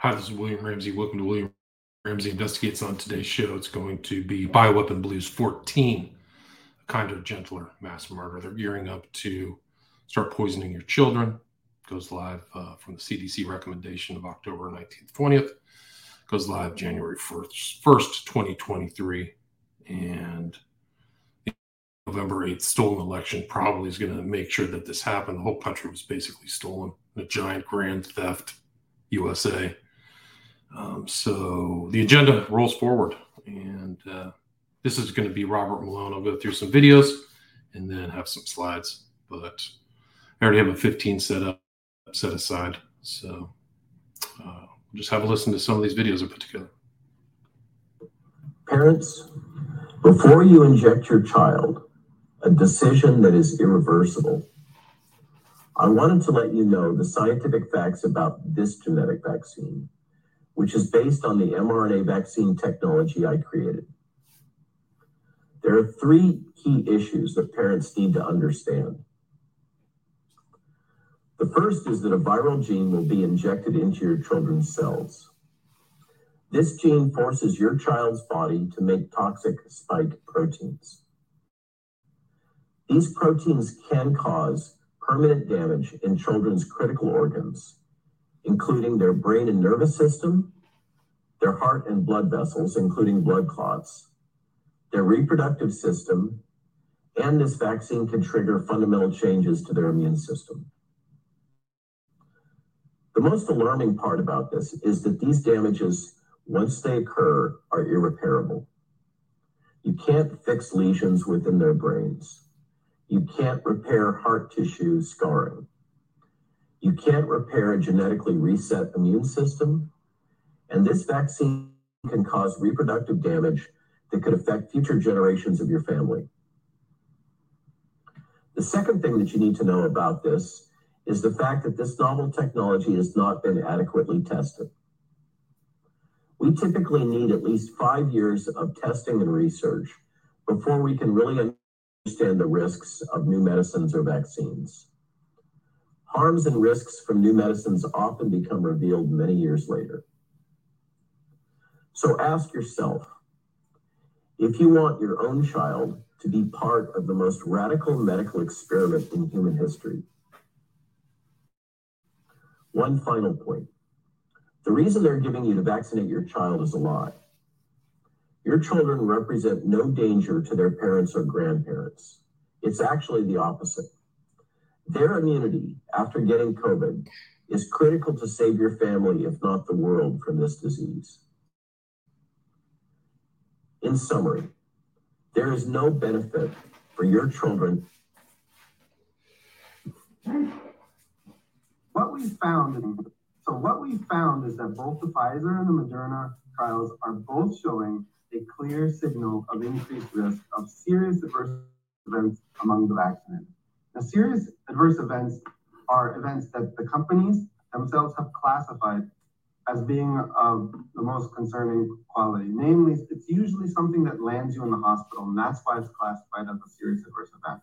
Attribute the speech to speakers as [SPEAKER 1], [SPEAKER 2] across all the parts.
[SPEAKER 1] Hi, this is William Ramsey. Welcome to William Ramsey Investigates. On today's show, it's going to be Bioweapon Blues 14, a kinder, gentler mass murder. They're gearing up to start poisoning your children. Goes live uh, from the CDC recommendation of October 19th, 20th. Goes live January 1st, 1st 2023. And November 8th stolen election probably is going to make sure that this happened. The whole country was basically stolen. A giant grand theft USA. Um, so the agenda rolls forward, and uh, this is going to be Robert Malone. I'll go through some videos and then have some slides, but I already have a 15 set up, set aside. So uh, just have a listen to some of these videos I put together.
[SPEAKER 2] Parents, before you inject your child, a decision that is irreversible, I wanted to let you know the scientific facts about this genetic vaccine which is based on the mRNA vaccine technology I created. There are three key issues that parents need to understand. The first is that a viral gene will be injected into your children's cells. This gene forces your child's body to make toxic spike proteins. These proteins can cause permanent damage in children's critical organs, including their brain and nervous system, their heart and blood vessels, including blood clots, their reproductive system, and this vaccine can trigger fundamental changes to their immune system. The most alarming part about this is that these damages, once they occur, are irreparable. You can't fix lesions within their brains. You can't repair heart tissue scarring. You can't repair a genetically reset immune system. And this vaccine can cause reproductive damage that could affect future generations of your family. The second thing that you need to know about this is the fact that this novel technology has not been adequately tested. We typically need at least five years of testing and research before we can really understand the risks of new medicines or vaccines. Harms and risks from new medicines often become revealed many years later. So ask yourself if you want your own child to be part of the most radical medical experiment in human history. One final point. The reason they're giving you to vaccinate your child is a lie. Your children represent no danger to their parents or grandparents. It's actually the opposite. Their immunity after getting COVID is critical to save your family, if not the world, from this disease. In summary, there is no benefit for your children.
[SPEAKER 3] What we found, so what we found is that both the Pfizer and the Moderna trials are both showing a clear signal of increased risk of serious adverse events among the vaccinated. Serious adverse events are events that the companies themselves have classified as being of the most concerning quality. Namely, it's usually something that lands you in the hospital, and that's why it's classified as a serious adverse event.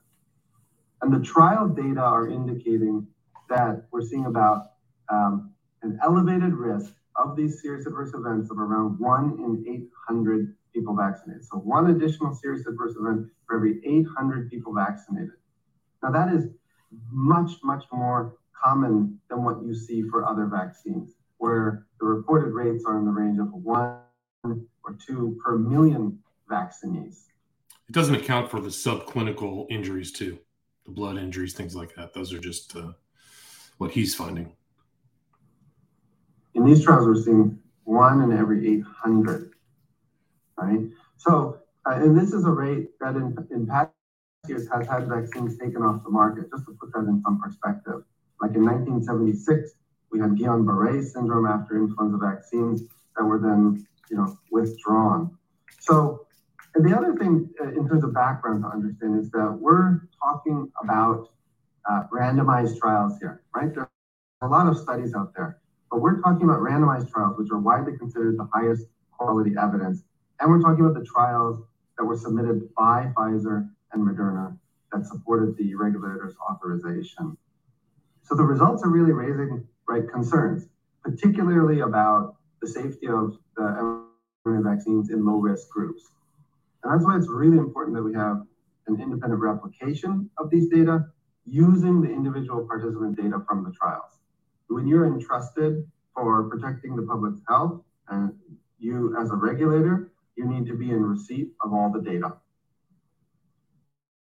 [SPEAKER 3] And the trial data are indicating that we're seeing about um, an elevated risk of these serious adverse events of around one in 800 people vaccinated. So one additional serious adverse event for every 800 people vaccinated. Now that is much, much more common than what you see for other vaccines, where the reported rates are in the range of one or two per million vaccinees.
[SPEAKER 1] It doesn't account for the subclinical injuries too, the blood injuries, things like that. Those are just uh, what he's finding.
[SPEAKER 3] In these trials, we're seeing one in every 800, right? So, uh, and this is a rate that in, in past years has had vaccines taken off the market, just to put that in some perspective. Like in 1976, we had Guillain-Barré syndrome after influenza vaccines that were then, you know, withdrawn. So and the other thing uh, in terms of background to understand is that we're talking about uh, randomized trials here, right? There are a lot of studies out there, but we're talking about randomized trials, which are widely considered the highest quality evidence. And we're talking about the trials that were submitted by Pfizer and Moderna that supported the regulator's authorization. So the results are really raising right concerns, particularly about the safety of the mRNA vaccines in low risk groups. And that's why it's really important that we have an independent replication of these data using the individual participant data from the trials. When you're entrusted for protecting the public's health, and you as a regulator, you need to be in receipt of all the data.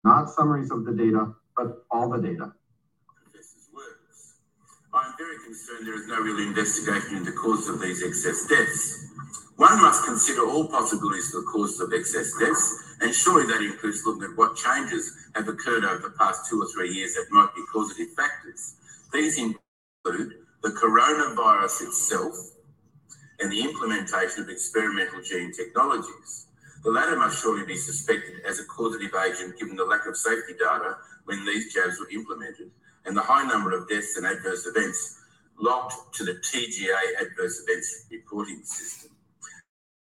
[SPEAKER 3] Not summaries of the data, but all the data.
[SPEAKER 4] I'm very concerned there is no real investigation into the cause of these excess deaths. One must consider all possibilities for the causes of excess deaths, and surely that includes looking at what changes have occurred over the past two or three years that might be causative factors. These include the coronavirus itself and the implementation of experimental gene technologies. The latter must surely be suspected as a causative agent given the lack of safety data when these jabs were implemented and the high number of deaths and adverse events logged to the TGA adverse events reporting system.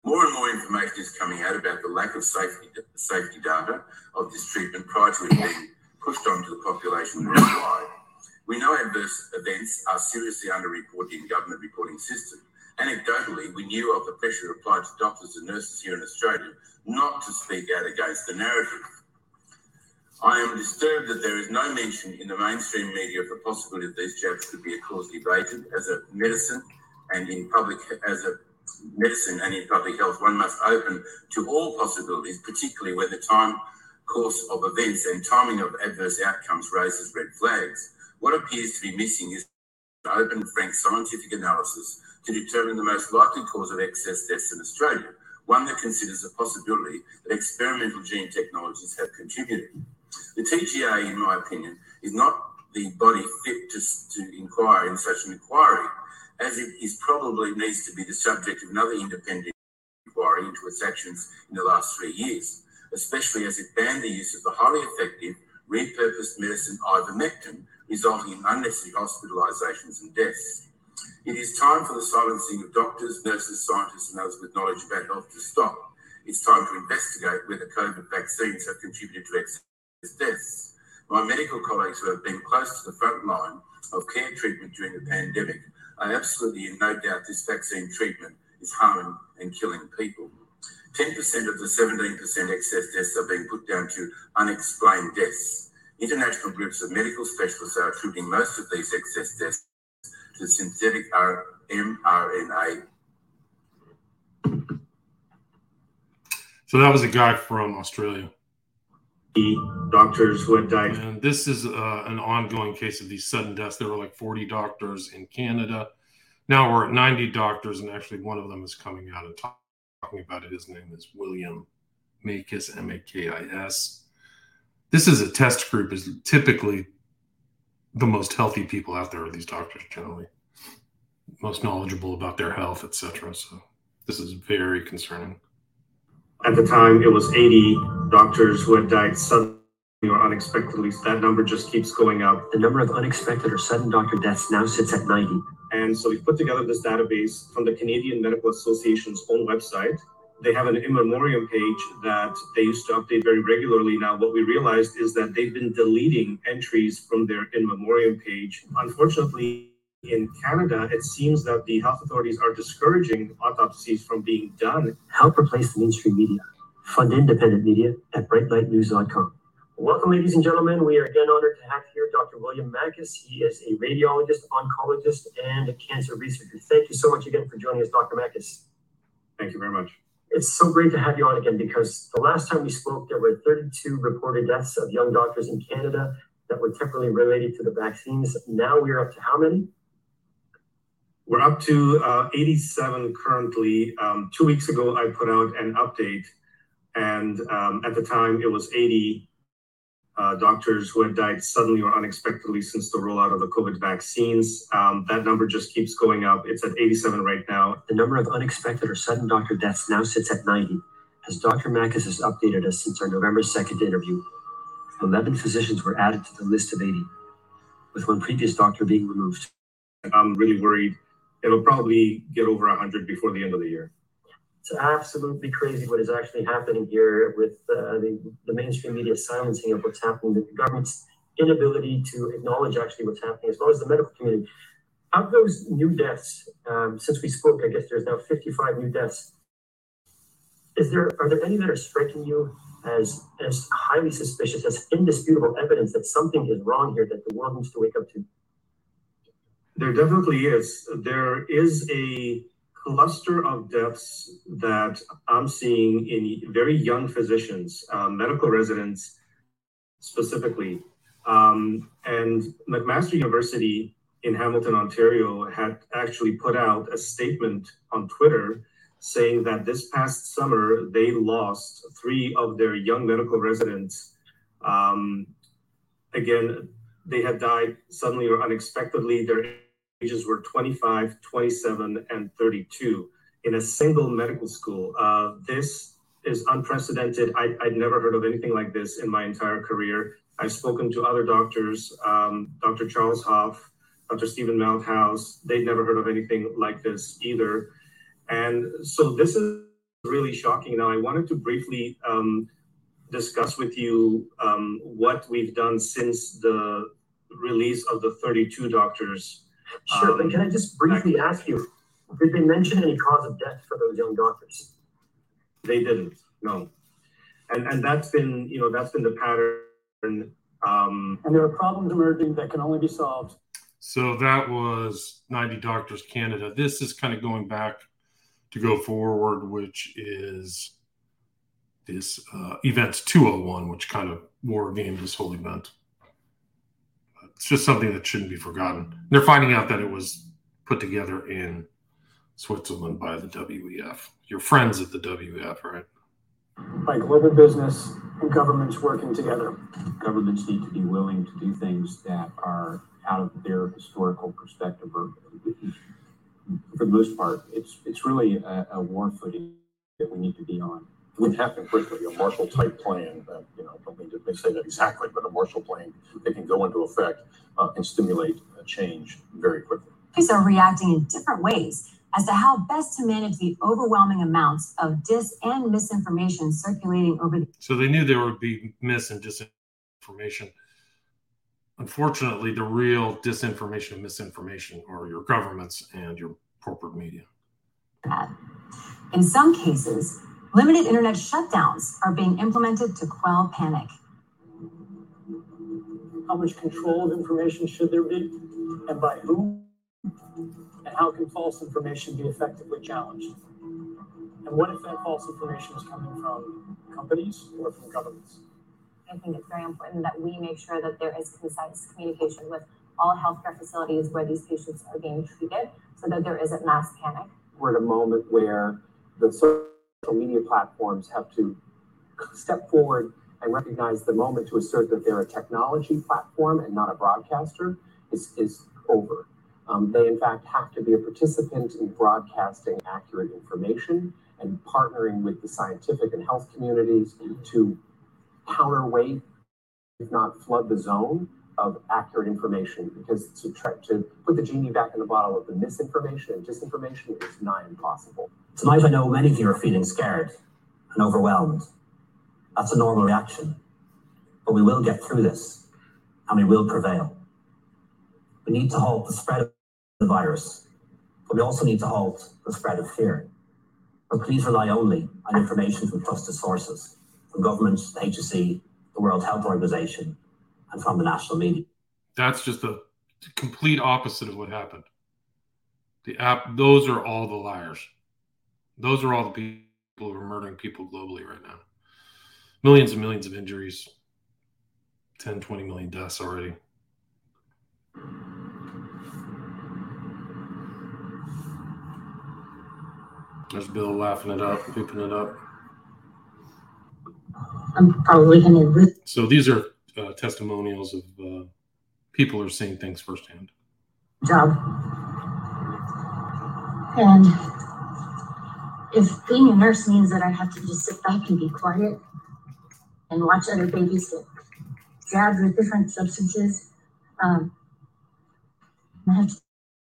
[SPEAKER 4] More and more information is coming out about the lack of safety, safety data of this treatment prior to it being pushed onto the population worldwide. We know adverse events are seriously underreported in government reporting system. Anecdotally, we knew of the pressure applied to doctors and nurses here in Australia not to speak out against the narrative. I am disturbed that there is no mention in the mainstream media of the possibility that these jabs could be a causative agent as a medicine and in public as a medicine and in public health, one must open to all possibilities, particularly when the time course of events and timing of adverse outcomes raises red flags. What appears to be missing is an open, frank scientific analysis to determine the most likely cause of excess deaths in Australia, one that considers the possibility that experimental gene technologies have contributed. The TGA, in my opinion, is not the body fit to, to inquire in such an inquiry as it is probably needs to be the subject of another independent inquiry into its actions in the last three years, especially as it banned the use of the highly effective repurposed medicine ivermectin, resulting in unnecessary hospitalizations and deaths. It is time for the silencing of doctors, nurses, scientists, and others with knowledge about health to stop. It's time to investigate whether COVID vaccines have contributed to excess deaths. My medical colleagues who have been close to the front line of care treatment during the pandemic are absolutely in no doubt this vaccine treatment is harming and killing people. 10% of the 17% excess deaths are being put down to unexplained deaths. International groups of medical specialists are attributing most of these excess deaths to synthetic mRNA.
[SPEAKER 1] So that was a guy from Australia.
[SPEAKER 5] The doctors who had died.
[SPEAKER 1] And this is uh, an ongoing case of these sudden deaths. There were like 40 doctors in Canada. Now we're at 90 doctors, and actually one of them is coming out and talk, talking about it. His name is William Makis, M A K I S. This is a test group, is typically the most healthy people out there are these doctors generally, most knowledgeable about their health, etc. So this is very concerning.
[SPEAKER 5] At the time, it was 80 doctors who had died suddenly or unexpectedly. That number just keeps going up.
[SPEAKER 6] The number of unexpected or sudden doctor deaths now sits at 90.
[SPEAKER 5] And so we put together this database from the Canadian Medical Association's own website. They have an in memoriam page that they used to update very regularly. Now, what we realized is that they've been deleting entries from their in memoriam page. Unfortunately, in Canada, it seems that the health authorities are discouraging autopsies from being done.
[SPEAKER 6] Help replace the mainstream media. Fund independent media at brightlightnews.com. Welcome, ladies and gentlemen. We are again honored to have here Dr. William Makis. He is a radiologist, oncologist, and a cancer researcher. Thank you so much again for joining us, Dr. Makis.
[SPEAKER 5] Thank you very much.
[SPEAKER 6] It's so great to have you on again because the last time we spoke, there were 32 reported deaths of young doctors in Canada that were temporarily related to the vaccines. Now we're up to how many?
[SPEAKER 5] We're up to uh, 87 currently. Um, two weeks ago, I put out an update, and um, at the time, it was 80 uh, doctors who had died suddenly or unexpectedly since the rollout of the COVID vaccines. Um, that number just keeps going up. It's at 87 right now.
[SPEAKER 6] The number of unexpected or sudden doctor deaths now sits at 90, as Dr. Makis has updated us since our November 2nd interview. 11 physicians were added to the list of 80, with one previous doctor being removed.
[SPEAKER 5] I'm really worried. It'll probably get over 100 before the end of the year.
[SPEAKER 6] It's absolutely crazy what is actually happening here with uh, the, the mainstream media silencing of what's happening, the government's inability to acknowledge actually what's happening, as well as the medical community. Of those new deaths, um, since we spoke, I guess there's now 55 new deaths. Is there are there any that are striking you as as highly suspicious, as indisputable evidence that something is wrong here that the world needs to wake up to?
[SPEAKER 5] There definitely is. There is a cluster of deaths that I'm seeing in very young physicians, um, medical residents specifically. Um, and McMaster University in Hamilton, Ontario had actually put out a statement on Twitter saying that this past summer they lost three of their young medical residents. Um, again, they had died suddenly or unexpectedly. Ages were 25, 27, and 32 in a single medical school. Uh, this is unprecedented. I, would never heard of anything like this in my entire career. I've spoken to other doctors, um, Dr. Charles Hoffe, Dr. Stephen Malthouse. They'd never heard of anything like this either. And so this is really shocking. Now, I wanted to briefly um, discuss with you um, what we've done since the release of the 32 doctors
[SPEAKER 6] Sure, but can I just briefly ask you, did they mention any cause of death for those young doctors?
[SPEAKER 5] They didn't, no. And and that's been, you know, that's been the pattern. Um,
[SPEAKER 7] and there are problems emerging that can only be solved.
[SPEAKER 1] So that was 90 Doctors Canada. This is kind of going back to go forward, which is this uh, event 201, which kind of war gamed this whole event it's just something that shouldn't be forgotten. They're finding out that it was put together in Switzerland by the WEF. Your friends at the WEF, right?
[SPEAKER 7] Like global business and governments working together.
[SPEAKER 8] Governments need to be willing to do things that are out of their historical perspective, or for the most part, it's it's really a, a war footing that we need to be on
[SPEAKER 9] would happen quickly, a Marshall type plan that, you know, I don't mean to say that exactly, but a Marshall plan that can go into effect uh, and stimulate a change very quickly.
[SPEAKER 10] Countries are reacting in different ways as to how best to manage the overwhelming amounts of dis and misinformation circulating over the.
[SPEAKER 1] So they knew there would be mis and disinformation. Unfortunately, the real disinformation and misinformation are your governments and your corporate media.
[SPEAKER 10] In some cases, Limited internet shutdowns are being implemented to quell panic.
[SPEAKER 7] How much control of information should there be, and by whom? And how can false information be effectively challenged? And what if that false information is coming from companies or from governments?
[SPEAKER 11] I think it's very important that we make sure that there is concise communication with all healthcare facilities where these patients are being treated so that there isn't mass panic.
[SPEAKER 8] We're at a moment where the social media platforms have to step forward and recognize the moment to assert that they're a technology platform and not a broadcaster is, is over. Um, they, in fact, have to be a participant in broadcasting accurate information and partnering with the scientific and health communities to counterweight, if not flood the zone of accurate information. Because to try to put the genie back in the bottle of the misinformation and disinformation is nigh impossible.
[SPEAKER 12] Tonight, I know many of you are feeling scared and overwhelmed. That's a normal reaction. But we will get through this and we will prevail. We need to halt the spread of the virus, but we also need to halt the spread of fear. But please rely only on information from trusted sources, from governments, the HSE, the World Health Organization, and from the national media.
[SPEAKER 1] That's just the complete opposite of what happened. The app, those are all the liars. Those are all the people who are murdering people globally right now. Millions and millions of injuries, 10, 20 million deaths already. There's Bill laughing it up, pooping it up.
[SPEAKER 10] I'm probably going to.
[SPEAKER 1] So these are uh, testimonials of uh, people who are seeing things firsthand.
[SPEAKER 10] Job. And if being a nurse means that I have to just sit back and be quiet and watch other babies get jabbed with different substances, um, I have to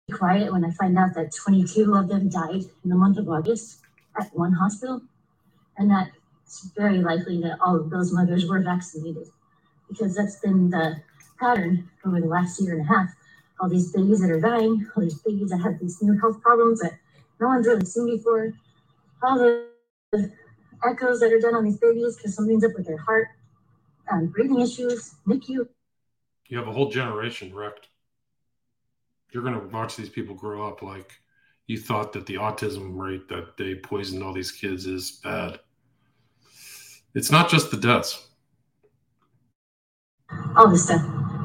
[SPEAKER 10] be quiet when I find out that 22 of them died in the month of August at one hospital, and that it's very likely that all of those mothers were vaccinated because that's been the pattern over the last year and a half. All these babies that are dying, all these babies that have these new health problems that no one's really seen before, all the echoes that are done on these babies because something's up with their heart, um, breathing issues, NICU.
[SPEAKER 1] You have a whole generation wrecked. You're going to watch these people grow up like you thought that the autism rate that they poisoned all these kids is bad. It's not just the deaths.
[SPEAKER 10] All this stuff.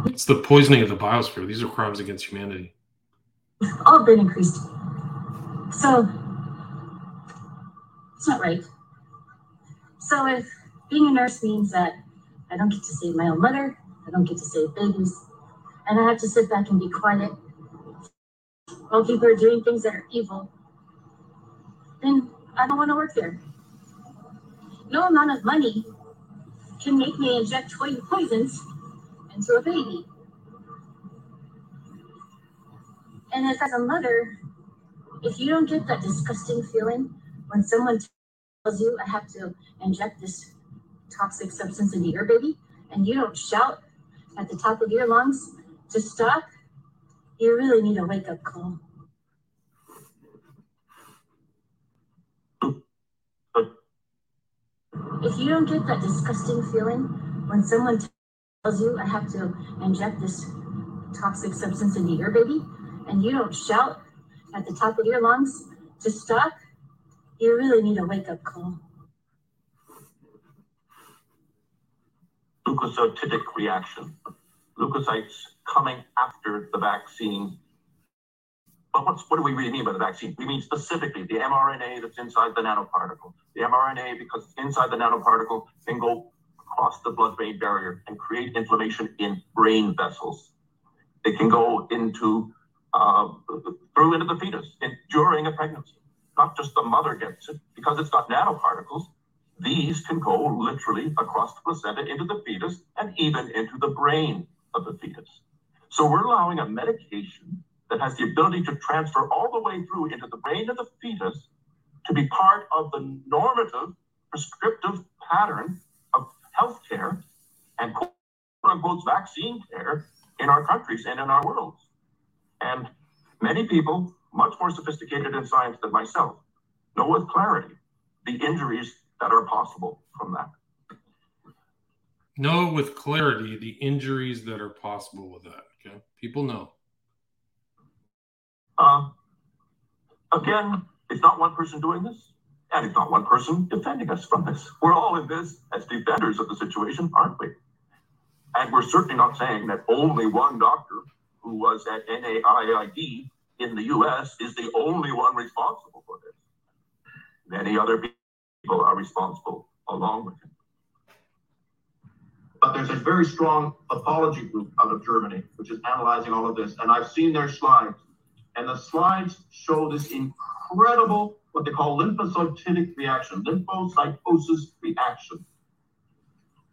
[SPEAKER 1] It's the poisoning of the biosphere. These are crimes against humanity.
[SPEAKER 10] All been increased. So it's not right. So if being a nurse means that I don't get to save my own mother, I don't get to save babies, and I have to sit back and be quiet while people are doing things that are evil, then I don't want to work there. No amount of money can make me inject poisons into a baby. And if as a mother, if you don't get that disgusting feeling when someone tells you I have to inject this toxic substance into your baby, and you don't shout at the top of your lungs to stop, you really need a wake up call. If you don't get that disgusting feeling when someone tells you I have to inject this toxic substance into your baby, and you don't shout at the top of your lungs to stop, you really need a wake up call.
[SPEAKER 9] Leukocytic reaction. Leukocytes coming after the vaccine. But what do we really mean by the vaccine? We mean specifically the mRNA that's inside the nanoparticle. The mRNA, because it's inside the nanoparticle, can go across the blood-brain barrier and create inflammation in brain vessels. It can go into uh, through into the fetus in, during a pregnancy. Not just the mother gets it because it's got nanoparticles. These can go literally across the placenta into the fetus and even into the brain of the fetus. So we're allowing a medication that has the ability to transfer all the way through into the brain of the fetus to be part of the normative prescriptive pattern of healthcare and quote unquote vaccine care in our countries and in our worlds. And many people, much more sophisticated in science than myself, know with clarity the injuries that are possible from that.
[SPEAKER 1] Know with clarity the injuries that are possible with that. Okay. People know.
[SPEAKER 9] Uh, again, it's not one person doing this, and it's not one person defending us from this. We're all in this as defenders of the situation, aren't we? And we're certainly not saying that only one doctor who was at NIAID in the US is the only one responsible for this. Many other people are responsible along with him.
[SPEAKER 5] But there's a very strong pathology group out of Germany, which is analyzing all of this. And I've seen their slides. And the slides show this incredible, what they call lymphocytic reaction, lymphocytosis reaction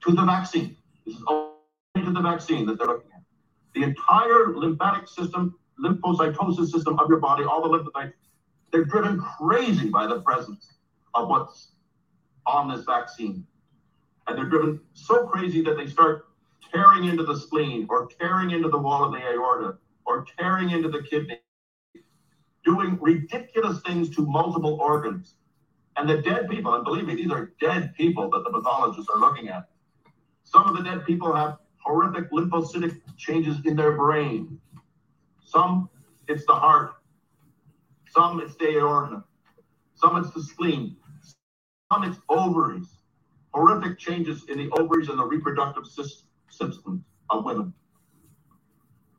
[SPEAKER 5] to the vaccine. This is only to the vaccine that they're looking at. The entire lymphatic system, lymphocytosis system of your body, all the lymphocytes, they're driven crazy by the presence of what's on this vaccine. And they're driven so crazy that they start tearing into the spleen or tearing into the wall of the aorta or tearing into the kidney, doing ridiculous things to multiple organs. And the dead people, and believe me, these are dead people that the pathologists are looking at.
[SPEAKER 9] Some of the dead people have horrific lymphocytic changes in their brain. Some, it's the heart. Some, it's the aorta. Some, it's the spleen. Some, it's ovaries. Horrific changes in the ovaries and the reproductive system of women.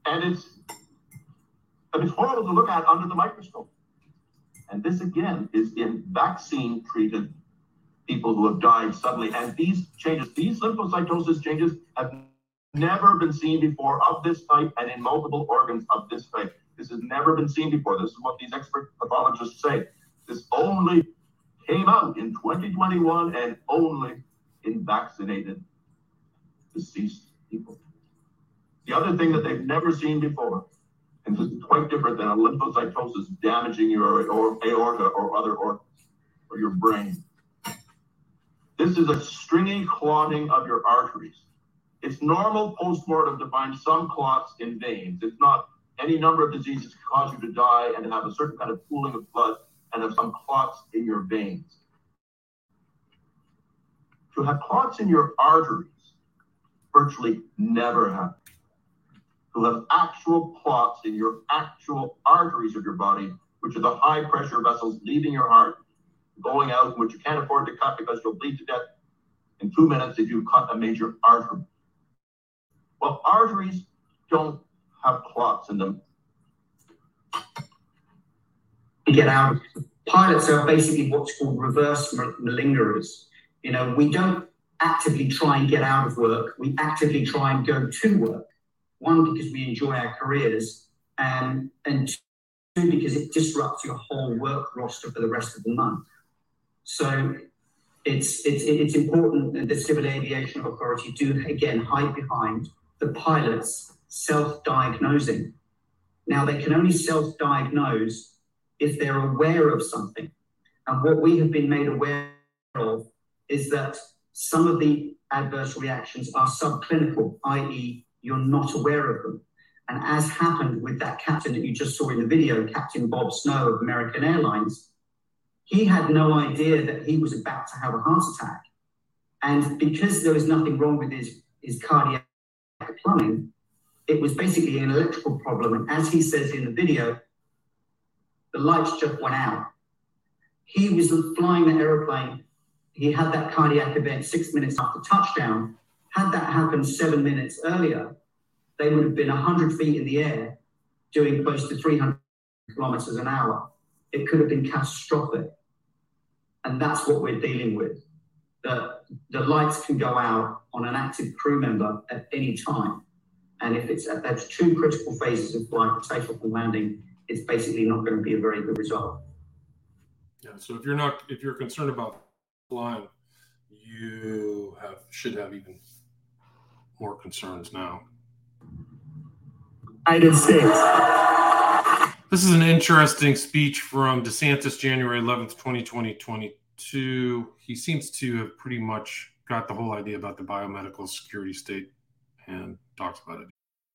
[SPEAKER 9] And it's, and it's horrible to look at under the microscope. And this again is in vaccine treated people who have died suddenly. And these changes, these lymphocytosis changes have never been seen before of this type and in multiple organs of this type. This has never been seen before. This is what these expert pathologists say. This only came out in 2021 and only in vaccinated deceased people. The other thing that they've never seen before, and this is quite different than a lymphocytosis damaging your aorta or other organs or your brain. This is a stringy clotting of your arteries. It's normal postmortem to find some clots in veins. It's not any number of diseases can cause you to die and have a certain kind of pooling of blood and have some clots in your veins. To have clots in your arteries virtually never happen. To have actual clots in your actual arteries of your body, which are the high pressure vessels leaving your heart, going out, which you can't afford to cut because you'll bleed to death in two minutes if you cut a major artery. Well, arteries don't have clots in them.
[SPEAKER 13] Get out. Pilots are basically what's called reverse malingerers. You know, we don't actively try and get out of work. We actively try and go to work. One, because we enjoy our careers, and and two, because it disrupts your whole work roster for the rest of the month. So it's it's it's important that the Civil Aviation Authority do again hide behind the pilots self-diagnosing. Now they can only self-diagnose if they're aware of something. And what we have been made aware of is that some of the adverse reactions are subclinical, i.e., you're not aware of them. And as happened with that captain that you just saw in the video, Captain Bob Snow of American Airlines, he had no idea that he was about to have a heart attack. And because there was nothing wrong with his, his cardiac plumbing, it was basically an electrical problem. And as he says in the video, the lights just went out. He was flying the aeroplane. He had that cardiac event six minutes after touchdown. Had that happened seven minutes earlier, they would have been 100 feet in the air doing close to 300 kilometers an hour. It could have been catastrophic. And that's what we're dealing with. The, the lights can go out on an active crew member at any time. And if it's at two critical phases of flight, takeoff and landing, it's basically not going to be a very good result.
[SPEAKER 1] Yeah. So if you're not, if you're concerned about flying, you have should have even more concerns now.
[SPEAKER 13] United States.
[SPEAKER 1] This is an interesting speech from DeSantis, January 11th, 2020, 22. He seems to have pretty much got the whole idea about the biomedical security state and talks about it.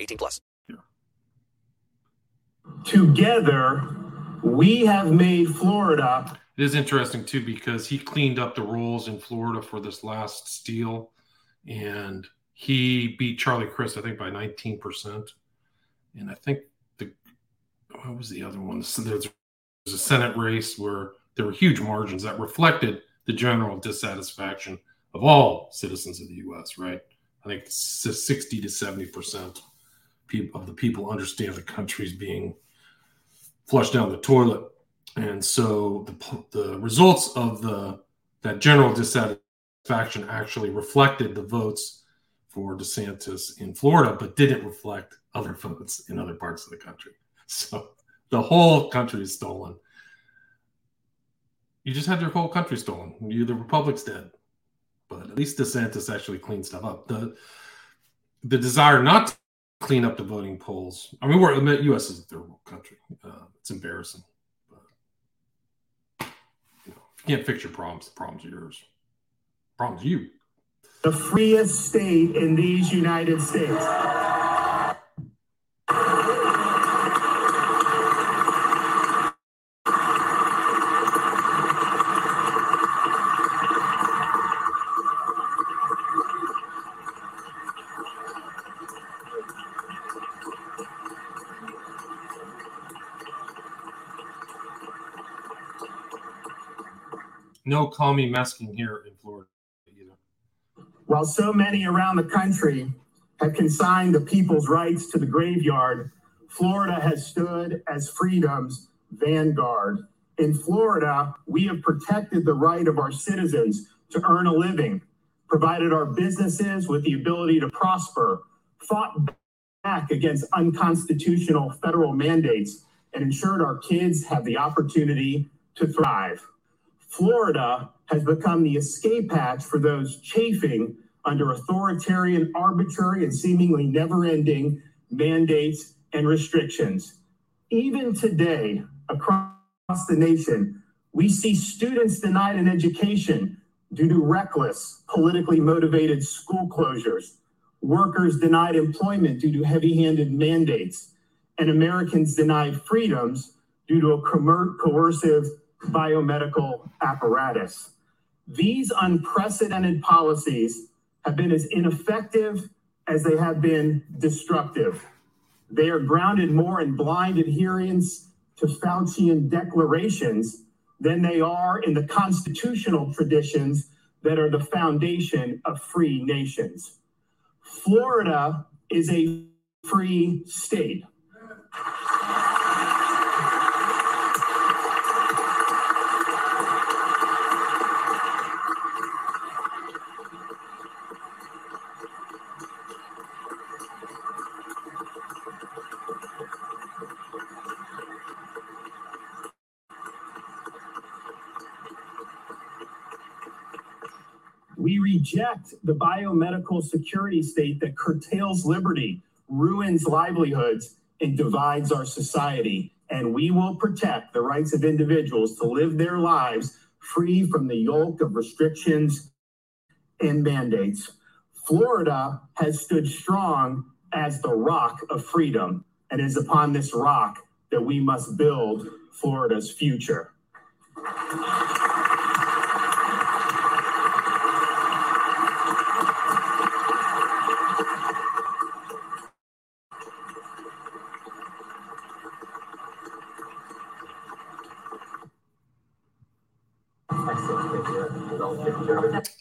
[SPEAKER 14] 18 plus.
[SPEAKER 15] Together, we have made Florida.
[SPEAKER 1] It is interesting too because he cleaned up the rules in Florida for this last steal, and he beat Charlie Crist, I think, by 19 percent. And I think the what was the other one? So there's was a Senate race where there were huge margins that reflected the general dissatisfaction of all citizens of the U.S. Right? I think 60 to 70 percent of the people understand the country's being flushed down the toilet, and so the, the results of the that general dissatisfaction actually reflected the votes for DeSantis in Florida, but didn't reflect other votes in other parts of the country. So the whole country is stolen. You just had your whole country stolen. You, the republic's dead. But at least DeSantis actually cleaned stuff up. The the desire not clean up the voting polls. I mean, we're the U.S. is a third world country. Uh, it's embarrassing. But, you, know, if you can't fix your problems, the problem's are yours. The problem's you.
[SPEAKER 15] The freest state in these United States.
[SPEAKER 1] No commie masking here in Florida either.
[SPEAKER 15] While so many around the country have consigned the people's rights to the graveyard, Florida has stood as freedom's vanguard. In Florida, we have protected the right of our citizens to earn a living, provided our businesses with the ability to prosper, fought back against unconstitutional federal mandates, and ensured our kids have the opportunity to thrive. Florida has become the escape hatch for those chafing under authoritarian, arbitrary, and seemingly never ending mandates and restrictions. Even today, across the nation, we see students denied an education due to reckless, politically motivated school closures, workers denied employment due to heavy handed mandates, and Americans denied freedoms due to a coercive biomedical apparatus. These unprecedented policies have been as ineffective as they have been destructive. They are grounded more in blind adherence to Faucian declarations than they are in the constitutional traditions that are the foundation of free nations. Florida is a free state. We reject the biomedical security state that curtails liberty, ruins livelihoods, and divides our society. And we will protect the rights of individuals to live their lives free from the yoke of restrictions and mandates. Florida has stood strong as the rock of freedom, and it is upon this rock that we must build Florida's future.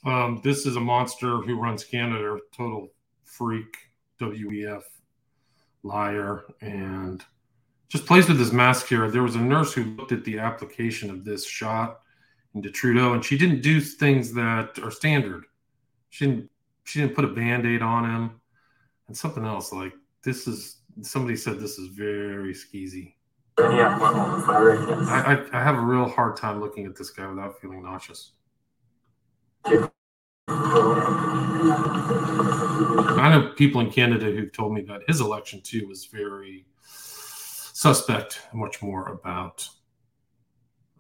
[SPEAKER 1] Um, this is a monster who runs Canada, total freak, WEF liar, and just plays with his mask here. There was a nurse who looked at the application of this shot into Trudeau, and she didn't do things that are standard. She didn't. She didn't put a band-aid on him, and something else like this is somebody said this is very skeezy.
[SPEAKER 6] Yeah.
[SPEAKER 1] I, I, I have a real hard time looking at this guy without feeling nauseous. I know people in Canada who've told me that his election too was very suspect, much more about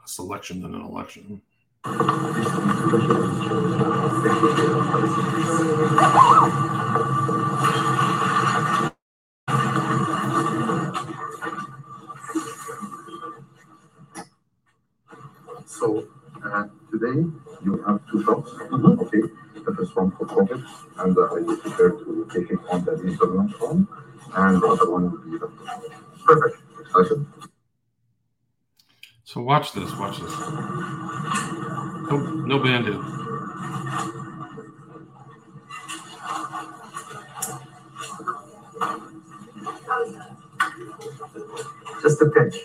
[SPEAKER 1] a selection than an election.
[SPEAKER 16] So uh, today you have two shots. Okay. The first one for COVID, and uh, I would prefer to take it on the installment form, and the other one will be the perfect. Excited.
[SPEAKER 1] So watch this, watch this. No, no bandit.
[SPEAKER 6] Just a pinch.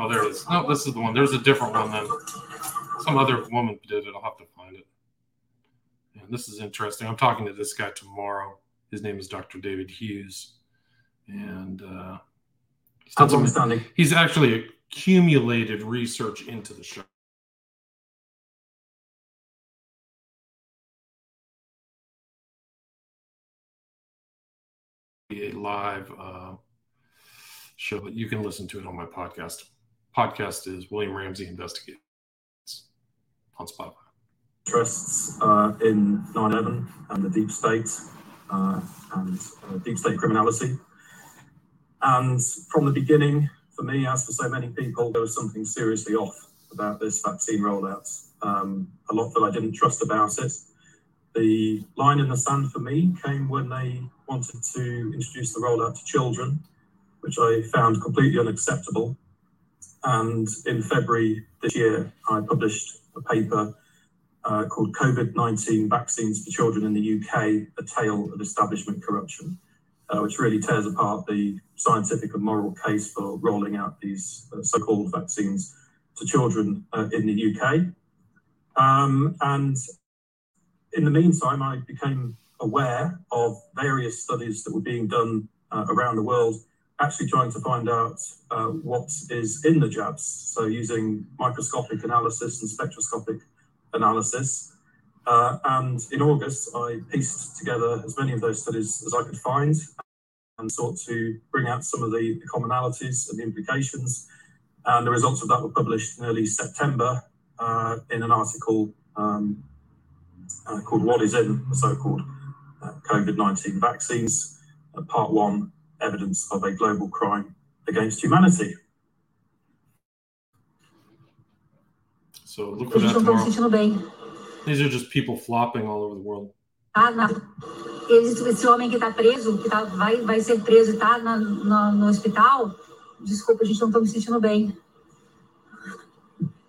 [SPEAKER 1] Oh, there it is. No, this is the one. There's a different one then. Some other woman did it. I'll have to find it. And this is interesting. I'm talking to this guy tomorrow. His name is Dr. David Hughes. And uh, he's, some- he's actually accumulated research into the show. Live uh, show, but you can listen to it on my podcast. Podcast is William Ramsey Investigates on Spotify.
[SPEAKER 5] interests uh, in 9 11 and the deep state uh, and uh, deep state criminality. And from the beginning, for me, as for so many people, there was something seriously off about this vaccine rollout. Um, a lot that I didn't trust about it. The line in the sand for me came when they wanted to introduce the rollout to children, which I found completely unacceptable. And in February this year, I published a paper uh, called COVID 19 Vaccines for Children in the UK A Tale of Establishment Corruption, uh, which really tears apart the scientific and moral case for rolling out these uh, so called vaccines to children uh, in the UK. Um, and in the meantime, I became aware of various studies that were being done uh, around the world, actually trying to find out uh, what is in the jabs. So, using microscopic analysis and spectroscopic analysis. Uh, and in August, I pieced together as many of those studies as I could find and sought to bring out some of the, the commonalities and the implications. And the results of that were published in early September uh, in an article um, uh, called What is in the so called uh, COVID 19 Vaccines, uh, Part 1 Evidence of a Global Crime Against Humanity.
[SPEAKER 1] So look for
[SPEAKER 10] Eles
[SPEAKER 1] that
[SPEAKER 10] não estão se sentindo bem.
[SPEAKER 1] These are just people flopping all over the world.
[SPEAKER 10] Na- Eles, esse homem que tá preso, que tá, vai, vai ser preso e tá na- no hospital, desculpa, a gente não tá se sentindo bem.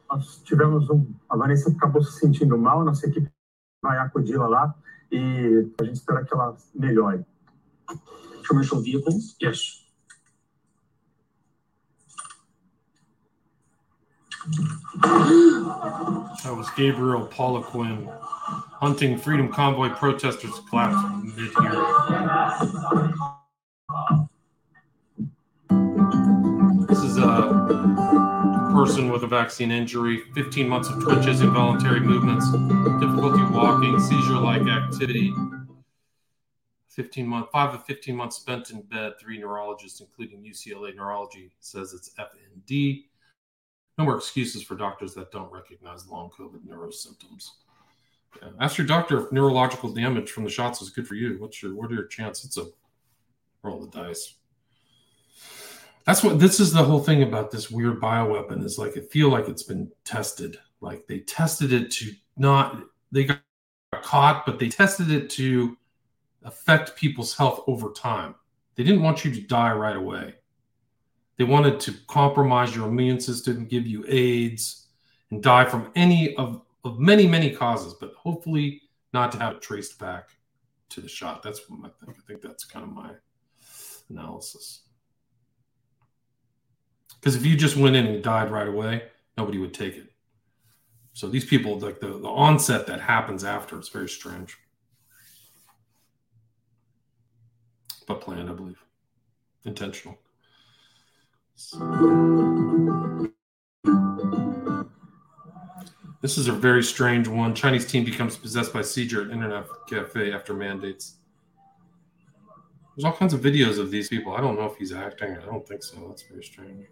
[SPEAKER 3] Nós tivemos um. A Vanessa acabou se sentindo mal, nossa equipe vai acudi-la lá e a gente espera que ela melhore.
[SPEAKER 5] Commercial vehicles? Yes.
[SPEAKER 1] That was Gabriel Poliquin hunting Freedom Convoy protesters collapsed mid-hearing. This is a person with a vaccine injury, 15 months of twitches, involuntary movements, difficulty walking, seizure-like activity. 15 month, five of 15 months spent in bed. Three neurologists, including UCLA Neurology, says it's FND. No more excuses for doctors that don't recognize long COVID neuro symptoms. Yeah. Ask your doctor if neurological damage from the shots is good for you. What's your what are your chances? It's a roll the dice. That's what this is the whole thing about this weird bioweapon is like I feel like it's been tested. Like they tested it to not they got caught, but they tested it to affect people's health over time. They didn't want you to die right away. They wanted to compromise your immune system, give you AIDS, and die from any of, of many, many causes, but hopefully not to have it traced back to the shot. That's what I think. I think that's kind of my analysis. Because if you just went in and died right away, nobody would take it. So these people, like the, the onset that happens after, it's very strange. But planned, I believe. Intentional. This is a very strange one. Chinese team becomes possessed by seizure at internet cafe after mandates. There's all kinds of videos of these people. I don't know if he's acting. I don't think so. That's very strange.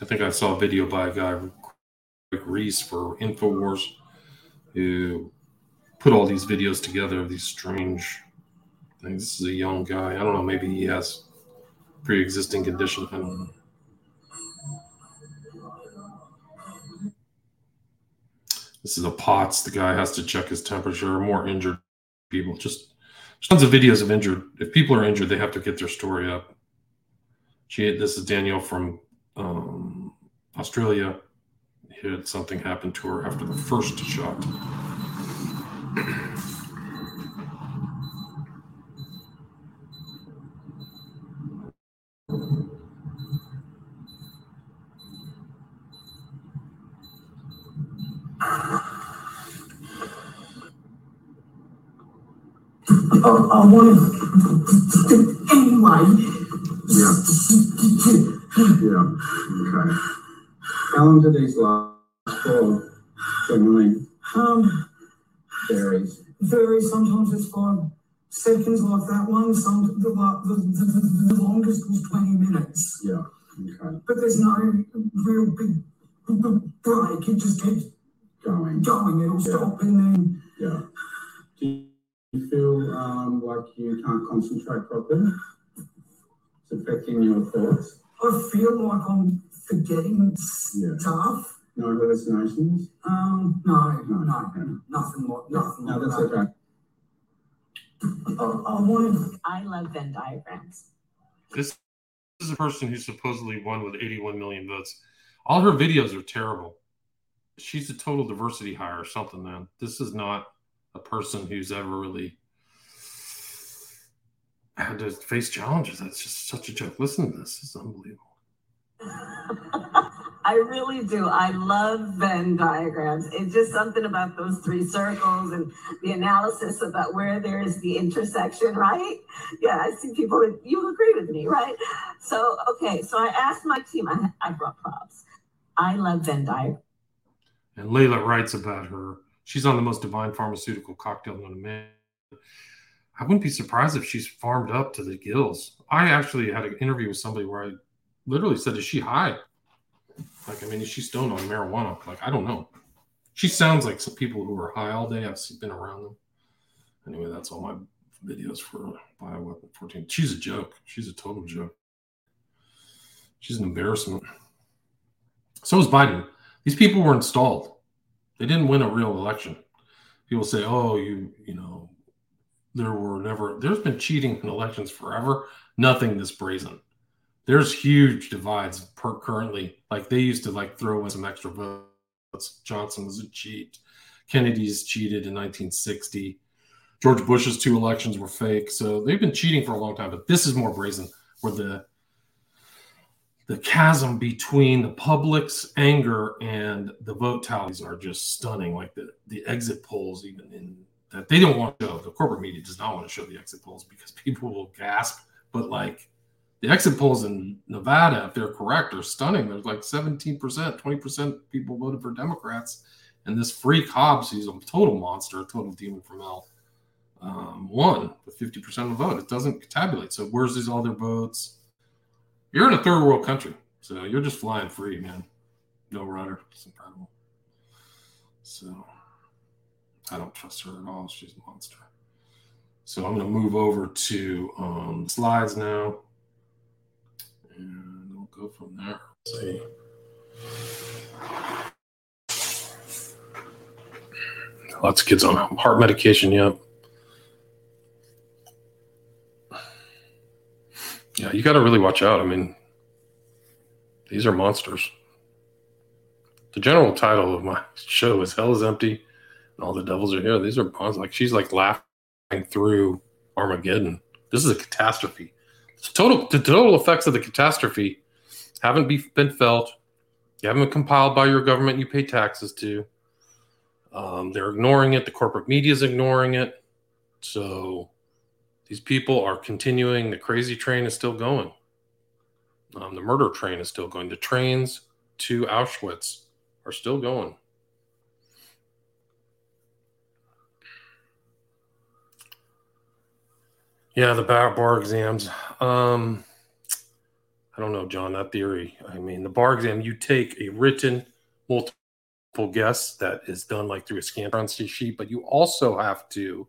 [SPEAKER 1] I think I saw a video by a guy, Reese, for Infowars, who put all these videos together of these strange things. This is a young guy. I don't know. Maybe he has pre-existing condition. I don't know. This is a POTS. The guy has to check his temperature. More injured people. Just tons of videos of injured. If people are injured, they have to get their story up. She. This is Danielle from um, Australia. Had something happen to her after the first shot.
[SPEAKER 17] Uh, I wanted to anyway.
[SPEAKER 3] Yeah. Yeah. Okay. How long do these last for? Generally
[SPEAKER 17] Um,
[SPEAKER 3] varies.
[SPEAKER 17] varies. Sometimes it's five seconds like that one. Some the, the, the, the longest was twenty minutes.
[SPEAKER 3] Yeah. Okay.
[SPEAKER 17] But there's no real big break. It just keeps
[SPEAKER 3] Going.
[SPEAKER 17] going. It'll
[SPEAKER 3] Yeah.
[SPEAKER 17] stop and then
[SPEAKER 3] Yeah. Do you feel um, like you can't concentrate properly? It's affecting your thoughts?
[SPEAKER 17] I feel like I'm forgetting
[SPEAKER 3] Yeah.
[SPEAKER 17] stuff.
[SPEAKER 3] No hallucinations?
[SPEAKER 17] Um, no, no,
[SPEAKER 3] No.
[SPEAKER 17] nothing more, nothing
[SPEAKER 3] No,
[SPEAKER 17] like
[SPEAKER 3] that's okay.
[SPEAKER 17] I, I wanted
[SPEAKER 18] I love Venn diagrams.
[SPEAKER 1] This is a person who supposedly won with 81 million votes. All her videos are terrible. She's a total diversity hire or something, man. This is not a person who's ever really had to face challenges. That's just such a joke. Listen to this. It's unbelievable.
[SPEAKER 18] I really do. I love Venn diagrams. It's just something about those three circles and the analysis about where there is the intersection, right? Yeah, I see people, you agree with me, right? So, okay, so I asked my team, I, I brought props. I love Venn diagrams.
[SPEAKER 1] And Layla writes about her. She's on the most divine pharmaceutical cocktail known to man. I wouldn't be surprised if she's farmed up to the gills. I actually had an interview with somebody where I literally said, Is she high? Like, I mean, is she stoned on marijuana? Like, I don't know. She sounds like some people who are high all day. I've been around them. Anyway, that's all my videos for Bioweapon 14. She's a joke. She's a total joke. She's an embarrassment. So is Biden. These people were installed. They didn't win a real election. People say, "Oh, you, you know, there were never. There's been cheating in elections forever. Nothing this brazen. There's huge divides per currently. Like they used to like throw in some extra votes. Johnson was a cheat. Kennedy's cheated in 1960. George Bush's two elections were fake. So they've been cheating for a long time. But this is more brazen, where the the chasm between the public's anger and the vote tallies are just stunning. Like the, the exit polls, even in that they don't want to show, the corporate media does not want to show the exit polls because people will gasp. But like the exit polls in Nevada, if they're correct, are stunning. There's like 17%, 20% people voted for Democrats. And this freak Hobbs, he's a total monster, a total demon from hell, um, won with 50% of the vote. It doesn't tabulate. So where's these other votes? You're in a third world country, so you're just flying free, man. No rudder. It's incredible. So I don't trust her at all. She's a monster. So I'm going to move over to um, slides now, and we'll go from there. Let's see. Lots of kids on heart medication. Yep. Yeah, you got to really watch out. I mean, these are monsters. The general title of my show is "Hell is Empty and All the Devils Are Here." These are monsters. Like she's like laughing through Armageddon. This is a catastrophe. Total. The total effects of the catastrophe haven't be, been felt. You haven't been compiled by your government you pay taxes to. Um, they're ignoring it. The corporate media is ignoring it. So these people are continuing. The crazy train is still going. Um, the murder train is still going. The trains to Auschwitz are still going. Yeah, the bar, bar exams. Um, I don't know, John, that theory. I mean, the bar exam, you take a written multiple guess that is done like through a scan sheet, but you also have to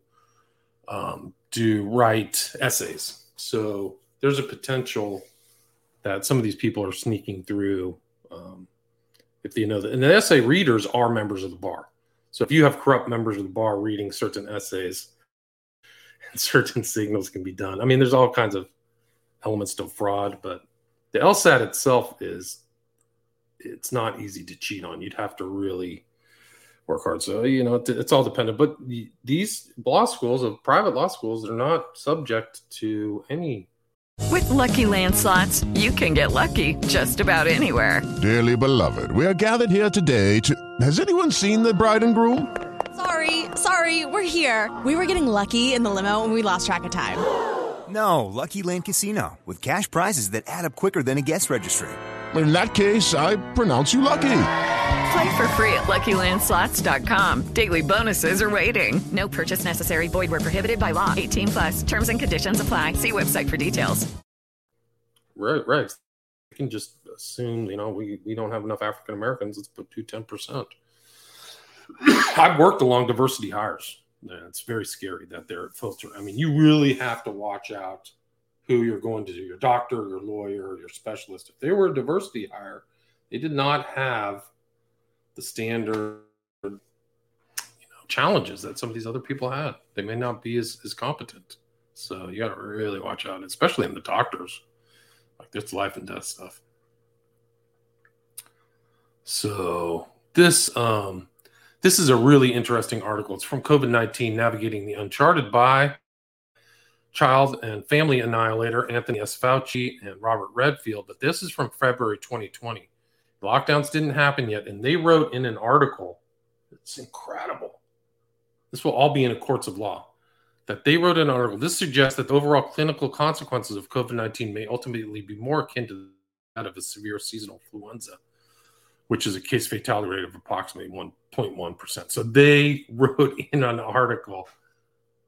[SPEAKER 1] um, do write essays. So there's a potential that some of these people are sneaking through um, if they know that. And the essay readers are members of the bar. So if you have corrupt members of the bar reading certain essays, and certain signals can be done. I mean, there's all kinds of elements to fraud, but the LSAT itself is it's not easy to cheat on. You'd have to really work hard. So you know, it's all dependent. But these law schools, of private law schools, they're not subject to any.
[SPEAKER 19] With lucky landslots, you can get lucky just about anywhere.
[SPEAKER 20] Dearly beloved, we are gathered here today to. Has anyone seen the bride and groom?
[SPEAKER 21] Sorry, sorry, we're here. We were getting lucky in the limo, and we lost track of time.
[SPEAKER 22] No, Lucky Land Casino with cash prizes that add up quicker than a guest registry.
[SPEAKER 20] In that case, I pronounce you lucky.
[SPEAKER 19] Play for free at LuckyLandSlots.com. Daily bonuses are waiting. No purchase necessary. Void were prohibited by law. 18 plus. Terms and conditions apply. See website for details.
[SPEAKER 1] Right, right. You can just assume, you know, we, we don't have enough African Americans. Let's put two 10%. I've worked along diversity hires. It's very scary that they're filtered. I mean, you really have to watch out who you're going to do your doctor, your lawyer, your specialist. If they were a diversity hire, they did not have the standard you know, challenges that some of these other people had. They may not be as, as competent. So you got to really watch out, especially in the doctors. Like this life and death stuff. So this um this is a really interesting article. It's from COVID 19 Navigating the Uncharted by child and family annihilator Anthony S. Fauci and Robert Redfield. But this is from February 2020. Lockdowns didn't happen yet. And they wrote in an article, it's incredible. This will all be in the courts of law. That they wrote an article. This suggests that the overall clinical consequences of COVID 19 may ultimately be more akin to that of a severe seasonal influenza which is a case fatality rate of approximately 1.1%. So they wrote in an article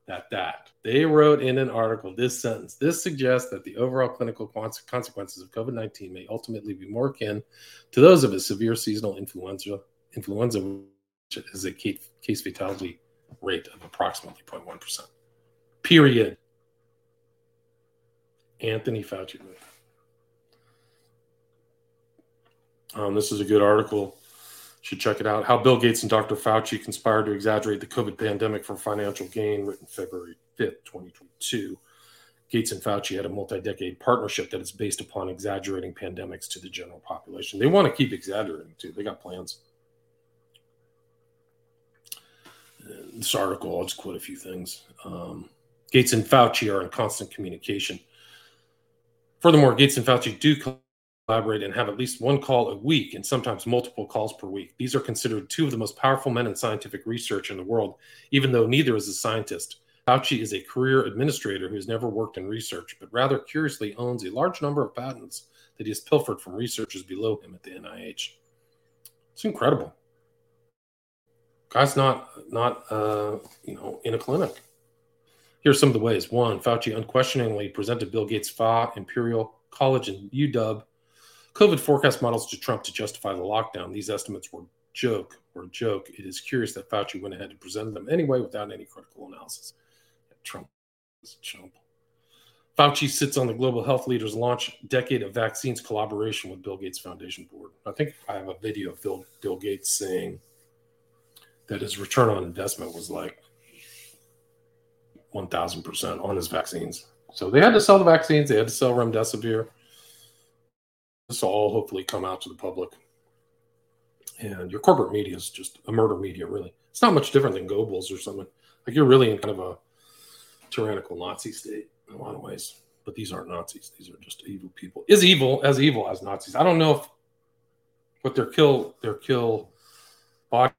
[SPEAKER 1] that that they wrote in an article this sentence this suggests that the overall clinical consequences of covid-19 may ultimately be more akin to those of a severe seasonal influenza influenza which is a case fatality rate of approximately 0.1% period. Anthony fauci Um, this is a good article. should check it out. How Bill Gates and Dr. Fauci conspired to exaggerate the COVID pandemic for financial gain, written February 5th, 2022. Gates and Fauci had a multi decade partnership that is based upon exaggerating pandemics to the general population. They want to keep exaggerating too. They got plans. this article, I'll just quote a few things. Um, Gates and Fauci are in constant communication. Furthermore, Gates and Fauci do collaborate and have at least one call a week and sometimes multiple calls per week. These are considered two of the most powerful men in scientific research in the world, even though neither is a scientist. Fauci is a career administrator who has never worked in research, but rather curiously owns a large number of patents that he has pilfered from researchers below him at the NIH. It's incredible. Guy's not not uh, you know in a clinic. Here's some of the ways. One, Fauci unquestioningly presented Bill Gates' FA Imperial College and UW COVID forecast models to Trump to justify the lockdown. These estimates were joke or joke. It is curious that Fauci went ahead and presented them anyway without any critical analysis. Trump is a chump. Fauci sits on the global health leaders launch decade of vaccines collaboration with Bill Gates Foundation Board. I think I have a video of Bill, Bill Gates saying that his return on investment was like 1000% on his vaccines. So they had to sell the vaccines, they had to sell remdesivir this will all hopefully come out to the public. And your corporate media is just a murder media, really. It's not much different than Goebbels or something. Like you're really in kind of a tyrannical Nazi state in a lot of ways. but these aren't Nazis. These are just evil people. Is evil as evil as Nazis. I don't know if what their kill their kill body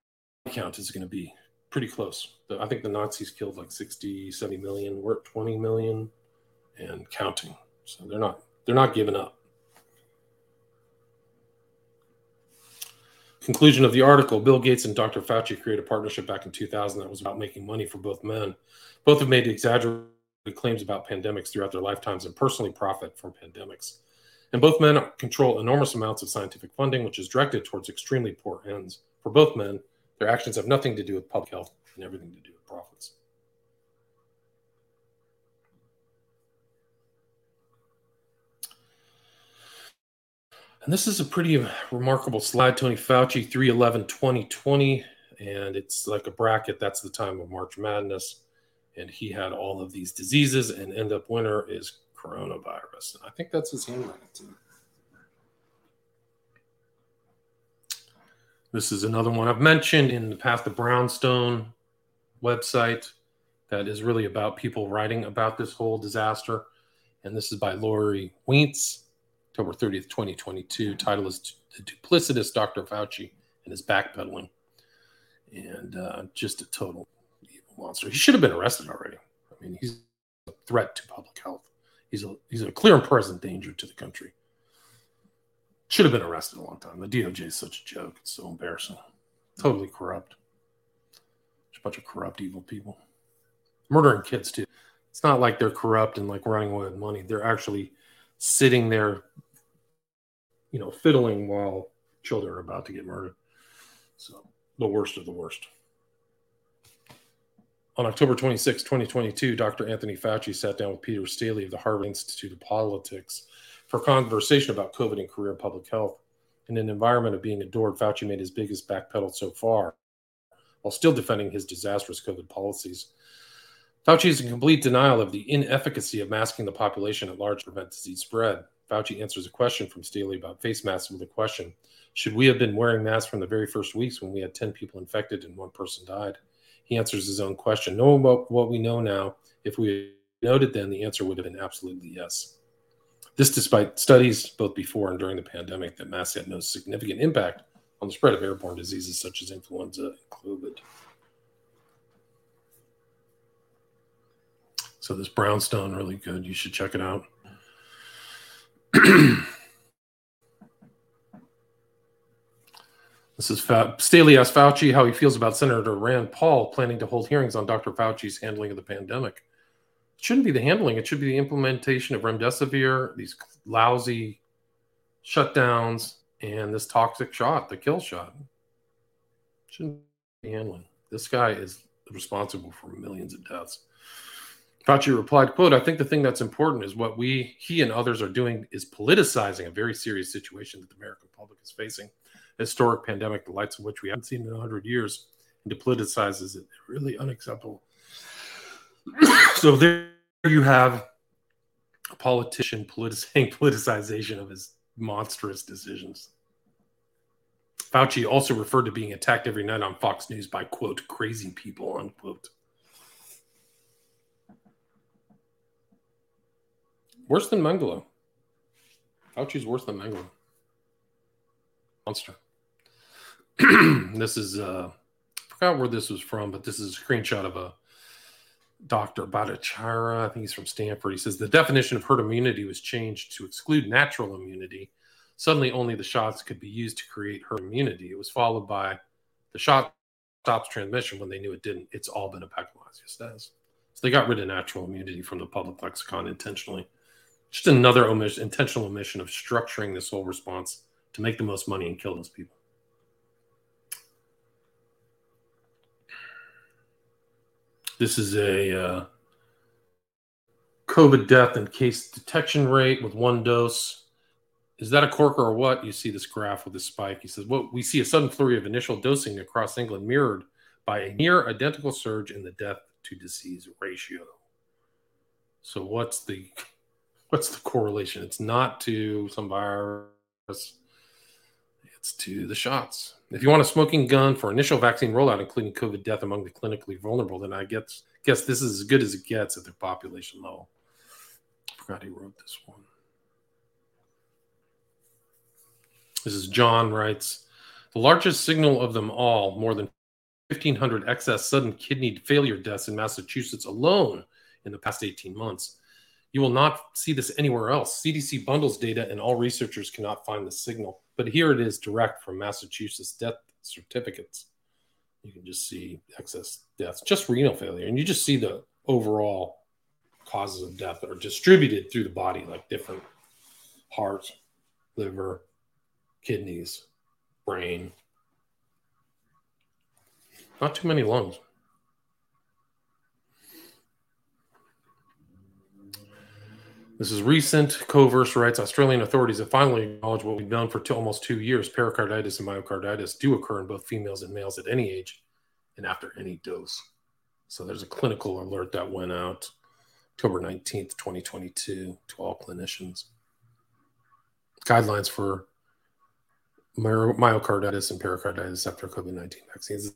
[SPEAKER 1] count is going to be pretty close. I think the Nazis killed like 60, 70 million. We're at 20 million and counting. So they're not they're not giving up. Conclusion of the article Bill Gates and Dr. Fauci created a partnership back in 2000 that was about making money for both men. Both have made exaggerated claims about pandemics throughout their lifetimes and personally profit from pandemics. And both men control enormous amounts of scientific funding, which is directed towards extremely poor ends. For both men, their actions have nothing to do with public health and everything to do with profits. And this is a pretty remarkable slide, Tony Fauci, 311 2020. And it's like a bracket. That's the time of March Madness. And he had all of these diseases, and end up winner is coronavirus. And I think that's his handwriting too. This is another one I've mentioned in the Path the Brownstone website that is really about people writing about this whole disaster. And this is by Lori Weintz, October 30th, 2022. Title is The Duplicitous Dr. Fauci and His Backpedaling. And uh, just a total evil monster. He should have been arrested already. I mean, he's a threat to public health. He's a he's a clear and present danger to the country. Should have been arrested a long time. The DOJ is such a joke. It's so embarrassing. Totally corrupt. Just a bunch of corrupt, evil people. Murdering kids, too. It's not like they're corrupt and like running away with money. They're actually sitting there, you know, fiddling while children are about to get murdered. So, the worst of the worst. On October 26, 2022, Dr. Anthony Fauci sat down with Peter Staley of the Harvard Institute of Politics for conversation about COVID and career public health. In an environment of being adored, Fauci made his biggest backpedal so far, while still defending his disastrous COVID policies. Fauci is in complete denial of the inefficacy of masking the population at large to prevent disease spread. Fauci answers a question from Staley about face masks with a question Should we have been wearing masks from the very first weeks when we had 10 people infected and one person died? He answers his own question. Knowing what, what we know now, if we noted then, the answer would have been absolutely yes. This despite studies both before and during the pandemic that masks had no significant impact on the spread of airborne diseases such as influenza and COVID. So this brownstone really good. You should check it out. this is Fa- Staley asked Fauci how he feels about Senator Rand Paul planning to hold hearings on Dr. Fauci's handling of the pandemic shouldn't be the handling. It should be the implementation of remdesivir, these lousy shutdowns, and this toxic shot, the kill shot. Shouldn't be handling. This guy is responsible for millions of deaths. Fauci replied, quote, I think the thing that's important is what we, he and others are doing is politicizing a very serious situation that the American public is facing. Historic pandemic, the likes of which we haven't seen in 100 years, and politicizes it really unacceptable so there you have a politician politicizing politicization of his monstrous decisions. Fauci also referred to being attacked every night on Fox News by quote crazy people unquote. Worse than Mengele. Fauci's worse than Mengele. Monster. this is uh I forgot where this was from, but this is a screenshot of a Dr. Bhattacharya, I think he's from Stanford. He says the definition of herd immunity was changed to exclude natural immunity. Suddenly, only the shots could be used to create herd immunity. It was followed by the shot stops transmission when they knew it didn't. It's all been a Peculasia status. So they got rid of natural immunity from the public lexicon intentionally. Just another omission, intentional omission of structuring this whole response to make the most money and kill those people. This is a uh, COVID death and case detection rate with one dose. Is that a corker or what? You see this graph with this spike. He says, Well, we see a sudden flurry of initial dosing across England mirrored by a near identical surge in the death to disease ratio. So what's the what's the correlation? It's not to some virus, it's to the shots. If you want a smoking gun for initial vaccine rollout, including COVID death among the clinically vulnerable, then I guess guess this is as good as it gets at the population level. I forgot he wrote this one. This is John writes The largest signal of them all, more than 1,500 excess sudden kidney failure deaths in Massachusetts alone in the past 18 months. You will not see this anywhere else. CDC bundles data, and all researchers cannot find the signal. But here it is direct from Massachusetts death certificates. You can just see excess deaths, just renal failure. And you just see the overall causes of death that are distributed through the body, like different heart, liver, kidneys, brain. Not too many lungs. This is recent. Coverse writes Australian authorities have finally acknowledged what we've known for two, almost two years. Pericarditis and myocarditis do occur in both females and males at any age and after any dose. So there's a clinical alert that went out October 19th, 2022, to all clinicians. Guidelines for myocarditis and pericarditis after COVID 19 vaccines. The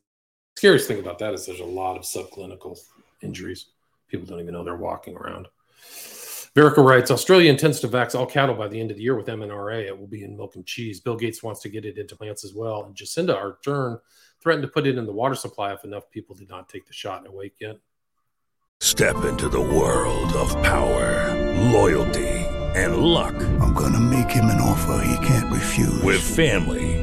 [SPEAKER 1] scariest thing about that is there's a lot of subclinical injuries. People don't even know they're walking around. Verica writes Australia intends to vax all cattle by the end of the year with MNRA. It will be in milk and cheese. Bill Gates wants to get it into plants as well. And Jacinda Ardern threatened to put it in the water supply if enough people did not take the shot and awake yet.
[SPEAKER 23] Step into the world of power, loyalty, and luck.
[SPEAKER 24] I'm going to make him an offer he can't refuse.
[SPEAKER 23] With family,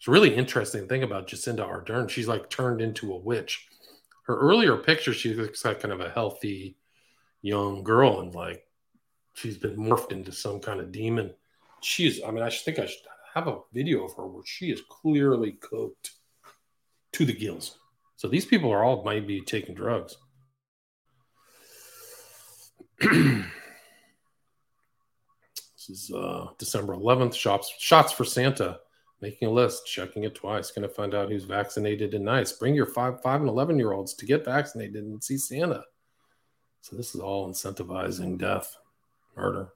[SPEAKER 1] It's a really interesting thing about Jacinda Ardern. She's like turned into a witch. Her earlier picture, she looks like kind of a healthy young girl, and like she's been morphed into some kind of demon. She's, I mean, I think I should have a video of her where she is clearly cooked to the gills. So these people are all might be taking drugs. this is uh, December 11th. Shops shots for Santa. Making a list, checking it twice. Going to find out who's vaccinated and nice. Bring your five, five, and eleven year olds to get vaccinated and see Santa. So this is all incentivizing death, murder.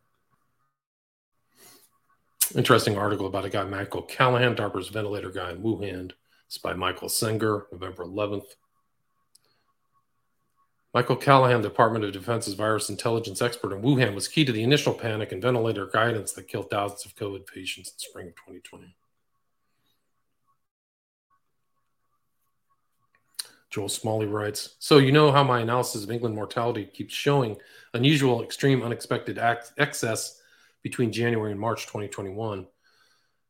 [SPEAKER 1] Interesting article about a guy, Michael Callahan, DARPA's ventilator guy in Wuhan. It's by Michael Senger, November 11th. Michael Callahan, Department of Defense's virus intelligence expert in Wuhan, was key to the initial panic and ventilator guidance that killed thousands of COVID patients in spring of 2020. Joel Smalley writes So, you know how my analysis of England mortality keeps showing unusual, extreme, unexpected ac- excess between January and March 2021.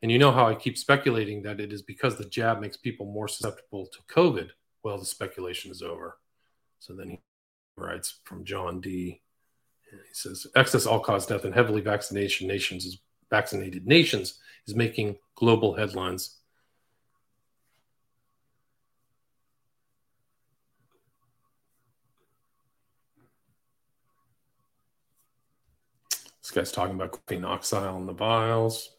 [SPEAKER 1] And you know how I keep speculating that it is because the jab makes people more susceptible to COVID. Well, the speculation is over. So then he writes from John D. He says excess all cause death in heavily vaccination nations is vaccinated nations is making global headlines. Guy's talking about phenoxyle in the vials.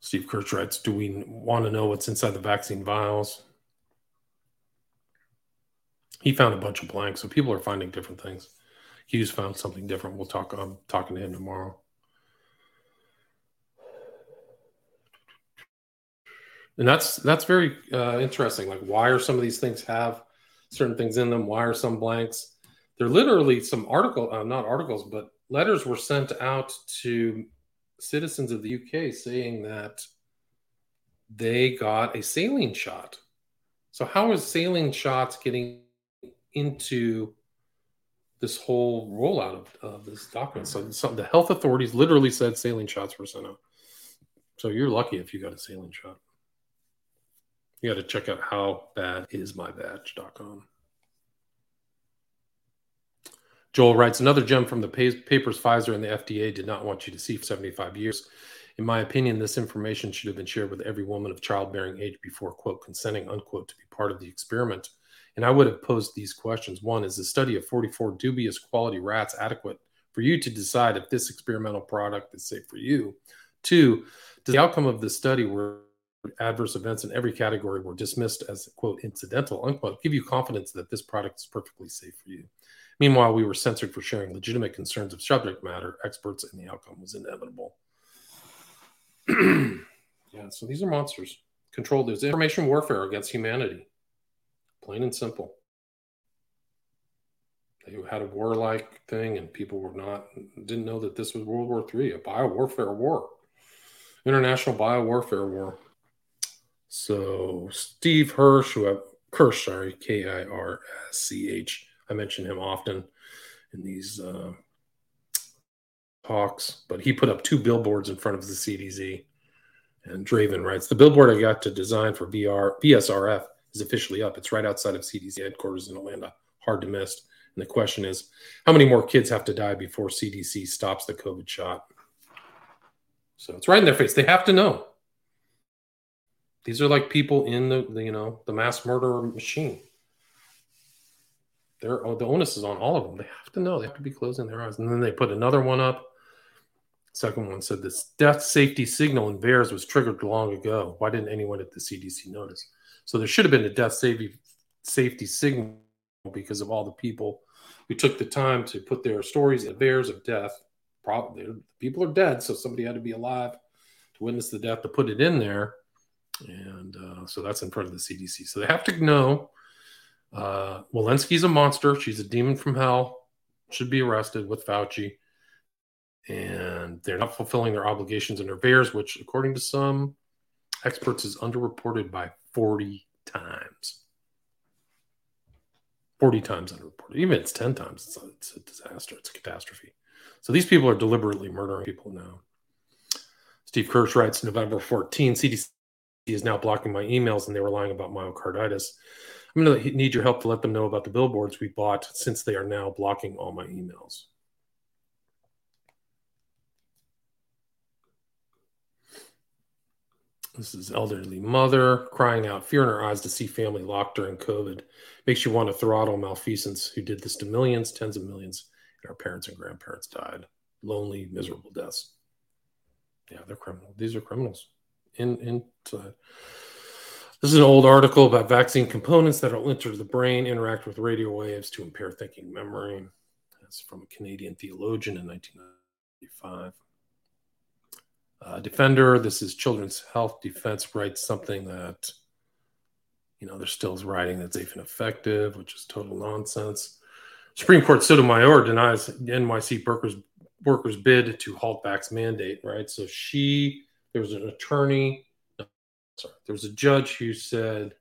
[SPEAKER 1] Steve Kirsch writes, Do we want to know what's inside the vaccine vials? He found a bunch of blanks, so people are finding different things. Hughes found something different. We'll talk. I'm talking to him tomorrow. And that's that's very uh, interesting. Like, why are some of these things have certain things in them? Why are some blanks? They're literally some article, uh, not articles, but letters were sent out to citizens of the UK saying that they got a saline shot. So how is saline shots getting into this whole rollout of, of this document? So the health authorities literally said saline shots were sent out. So you're lucky if you got a saline shot. You got to check out how bad is my batch.com. Joel writes another gem from the papers Pfizer and the FDA did not want you to see for 75 years. In my opinion, this information should have been shared with every woman of childbearing age before, quote, consenting, unquote, to be part of the experiment. And I would have posed these questions. One, is the study of 44 dubious quality rats adequate for you to decide if this experimental product is safe for you? Two, does the outcome of the study where adverse events in every category were dismissed as quote incidental unquote give you confidence that this product is perfectly safe for you? Meanwhile, we were censored for sharing legitimate concerns of subject matter experts, and the outcome was inevitable. yeah, so these are monsters. Controlled. There's information warfare against humanity. Plain and simple. They had a warlike thing, and people were not didn't know that this was World War III, a biowarfare war, international biowarfare war. So Steve Hirsch, who I, Kirsch, sorry, K I R S C H. I mention him often in these uh, talks, but he put up two billboards in front of the CDC. And Draven writes, the billboard I got to design for VR BSRF is officially up. It's right outside of CDC headquarters in Atlanta. Hard to miss. And the question is, how many more kids have to die before CDC stops the COVID shot? So it's right in their face. They have to know. These are like people in the, the you know the mass murder machine. They're oh, the onus is on all of them. They have to know. They have to be closing their eyes. And then they put another one up. Second one said this death safety signal in VAERS was triggered long ago. Why didn't anyone at the CDC notice? So there should have been a death safety safety signal because of all the people who took the time to put their stories in VAERS of death. Probably people are dead, so somebody had to be alive to witness the death to put it in there. And uh, so that's in front of the CDC. So they have to know uh, Walensky's a monster. She's a demon from hell. Should be arrested with Fauci. And they're not fulfilling their obligations under VAERS, which, according to some experts, is underreported by 40 times. 40 times underreported. Even if it's 10 times, it's a, it's a disaster. It's a catastrophe. So these people are deliberately murdering people now. Steve Kirsch writes November 14, CDC is now blocking my emails and they were lying about myocarditis. I'm going to need your help to let them know about the billboards we bought since they are now blocking all my emails. This is elderly mother crying out, fear in her eyes to see family locked during COVID. Makes you want to throttle malfeasance who did this to millions, tens of millions, and our parents and grandparents died. Lonely, miserable deaths. Yeah, they're criminal. These are criminals. In inside. Uh, This is an old article about vaccine components that will enter the brain, interact with radio waves to impair thinking memory. That's from a Canadian theologian in 1995. Uh, Defender, this is Children's Health Defense, writes something that, you know, they're still writing that's and effective, which is total nonsense. Supreme Court Sotomayor denies NYC workers, workers bid to halt vax mandate, right? So she, there was an attorney sorry, there was a judge who said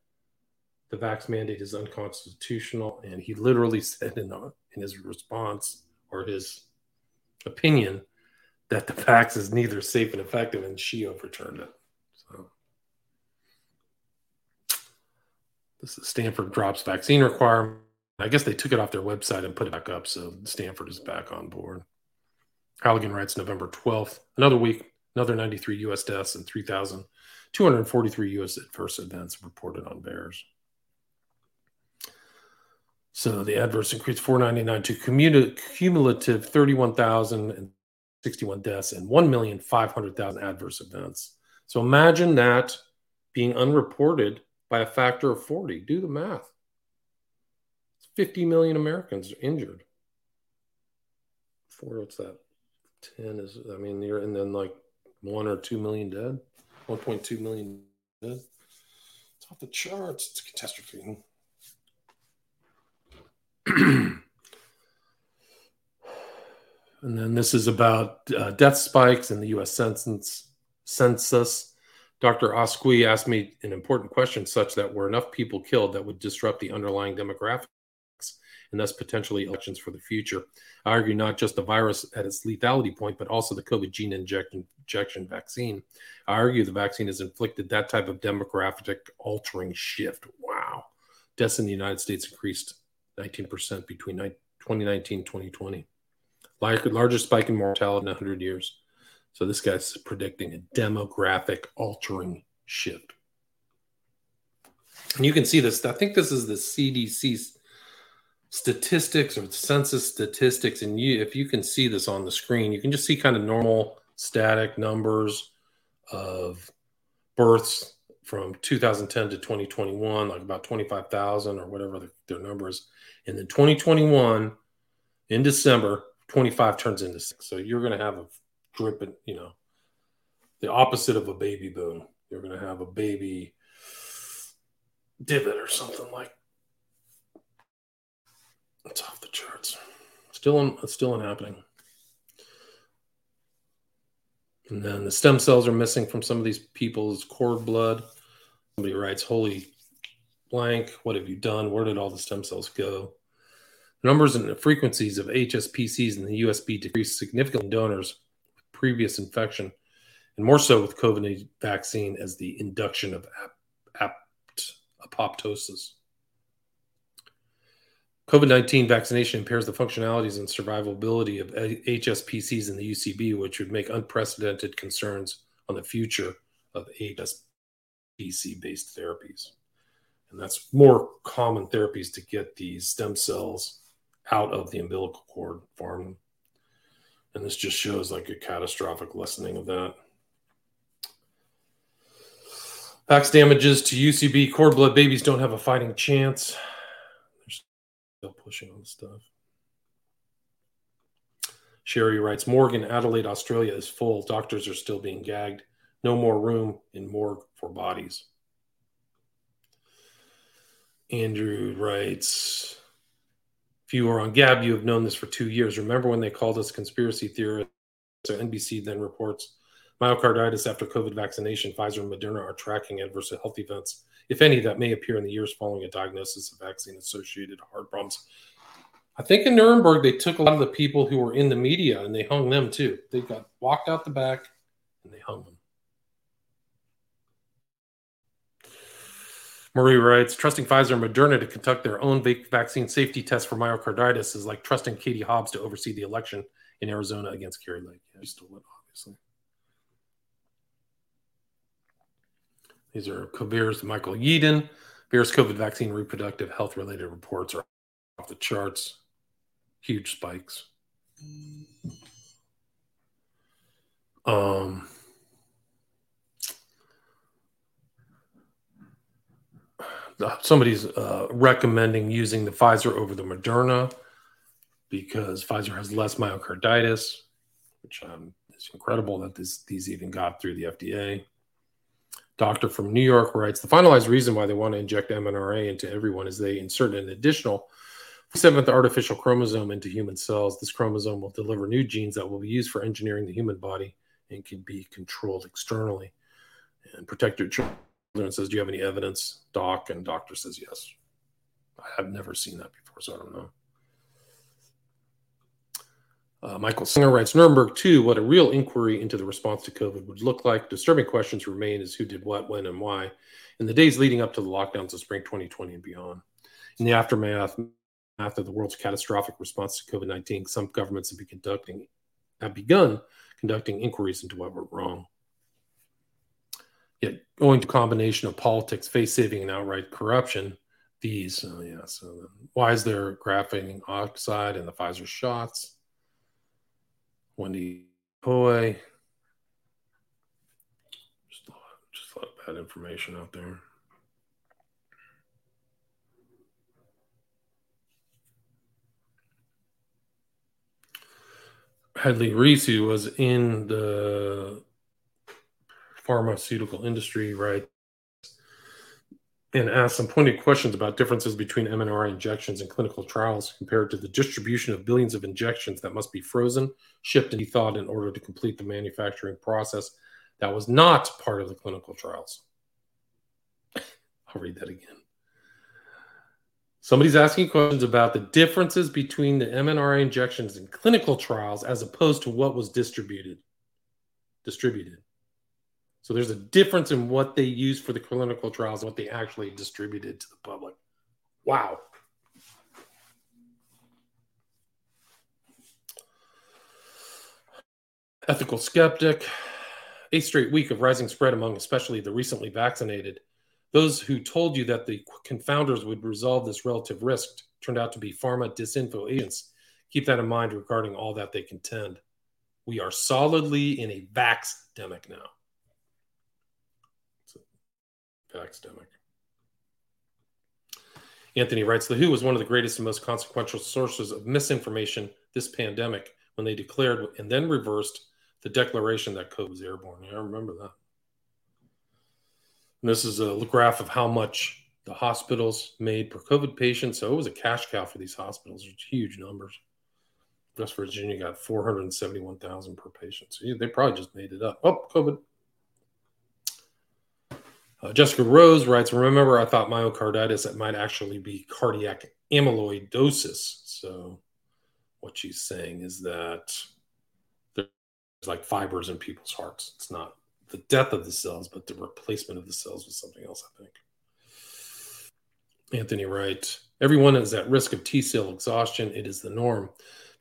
[SPEAKER 1] the vax mandate is unconstitutional, and he literally said in, the, in his response or his opinion that the vax is neither safe and effective, and she overturned it. So this is Stanford drops vaccine requirement. I guess they took it off their website and put it back up, so Stanford is back on board. Halligan writes November 12th, another week, another 93 U.S. deaths and 3,000 243 U.S. adverse events reported on VAERS. So the adverse increased 499 to cumulative 31,061 deaths and 1,500,000 adverse events. So imagine that being unreported by a factor of 40. Do the math. 50 million Americans are injured. Four, what's that? 10 is, I mean, you're, and then like one or two million dead. 1.2 million. It's off the charts. It's a catastrophe. and then this is about uh, death spikes in the U.S. census. census. Dr. Asqui asked me an important question, such that were enough people killed that would disrupt the underlying demographics and thus potentially elections for the future. I argue not just the virus at its lethality point, but also the COVID gene injection, injection vaccine. I argue the vaccine has inflicted that type of demographic altering shift. Wow. Deaths in the United States increased 19% between 2019 and 2020. Largest spike in mortality in 100 years. So this guy's predicting a demographic altering shift. And you can see this. I think this is the CDC's statistics or census statistics and you if you can see this on the screen you can just see kind of normal static numbers of births from 2010 to 2021, like about 25,000 or whatever the, their number is. And then 2021 in December, 25 turns into six. So you're going to have a dripping, you know, the opposite of a baby boom. You're going to have a baby divot or something like. It's off the charts. Still, in, it's still in happening. And then the stem cells are missing from some of these people's cord blood. Somebody writes, "Holy blank! What have you done? Where did all the stem cells go?" Numbers and frequencies of HSPCs in the UCB decreased significantly in donors with previous infection, and more so with COVID vaccine as the induction of ap- apt- apoptosis. COVID 19 vaccination impairs the functionalities and survivability of HSPCs in the UCB, which would make unprecedented concerns on the future of HSPC based therapies. And that's more common therapies to get these stem cells out of the umbilical cord form. And this just shows like a catastrophic lessening of that. Vax damages to UCB cord blood babies don't have a fighting chance. They're on stuff. Sherry writes Morgan, Adelaide, Australia is full. Doctors are still being gagged. No more room in morgue for bodies. Andrew writes if you are on Gab, you have known this for two years. Remember when they called us conspiracy theorists? So NBC then reports myocarditis after COVID vaccination. Pfizer and Moderna are tracking adverse health events, if any, that may appear in the years following a diagnosis of vaccine associated heart problems. I think in Nuremberg, they took a lot of the people who were in the media and they hung them too. They got walked out the back and they hung them. Marie writes, trusting Pfizer and Moderna to conduct their own vaccine safety test for myocarditis is like trusting Katie Hobbs to oversee the election in Arizona against Kari Lake. Yeah, stole it, obviously. These are Covir's Michael Yeadon. Virus COVID vaccine reproductive health related reports are off the charts. Huge spikes. Um, somebody's uh, recommending using the Pfizer over the Moderna because Pfizer has less myocarditis, which um, is incredible that this, these even got through the FDA. Doctor from New York writes the finalized reason why they want to inject mRNA into everyone is they insert an additional seventh artificial chromosome into human cells. This chromosome will deliver new genes that will be used for engineering the human body and can be controlled externally and protect your children says, Do you have any evidence, doc? And doctor says, Yes. I have never seen that before, so I don't know. Uh, Michael Singer writes Nuremberg 2, what a real inquiry into the response to COVID would look like. Disturbing questions remain as who did what, when, and why in the days leading up to the lockdowns of spring 2020 and beyond. In the aftermath after the world's catastrophic response to COVID 19, some governments have, been conducting, have begun conducting inquiries into what went wrong. Yet, owing to combination of politics, face saving, and outright corruption, these, uh, yeah, so why is there graphene oxide in the Pfizer shots? Wendy Hoy. Just a, lot, just a lot of bad information out there. Hadley Reese, who was in the pharmaceutical industry, right? And asked some pointed questions about differences between mRNA injections and clinical trials compared to the distribution of billions of injections that must be frozen, shipped, and thawed in order to complete the manufacturing process that was not part of the clinical trials. I'll read that again. Somebody's asking questions about the differences between the mRNA injections in clinical trials as opposed to what was distributed. Distributed. So there's a difference in what they use for the clinical trials and what they actually distributed to the public. Wow. Ethical skeptic. A straight week of rising spread among especially the recently vaccinated. Those who told you that the confounders would resolve this relative risk turned out to be pharma disinfo agents. Keep that in mind regarding all that they contend. We are solidly in a vax-demic now. It's. Anthony writes The WHO was one of the greatest and most consequential sources of misinformation this pandemic when they declared and then reversed the declaration that COVID was airborne. I remember that. And this is a graph of how much the hospitals made per COVID patient. So it was a cash cow for these hospitals. It's huge numbers. West Virginia got 471,000 per patient. So they probably just made it up. Oh, COVID. Uh, Jessica Rose writes, remember, I thought myocarditis, it might actually be cardiac amyloidosis. So what she's saying is that there's like fibers in people's hearts. It's not the death of the cells, but the replacement of the cells with something else, I think. Anthony Wright, everyone is at risk of T cell exhaustion. It is the norm.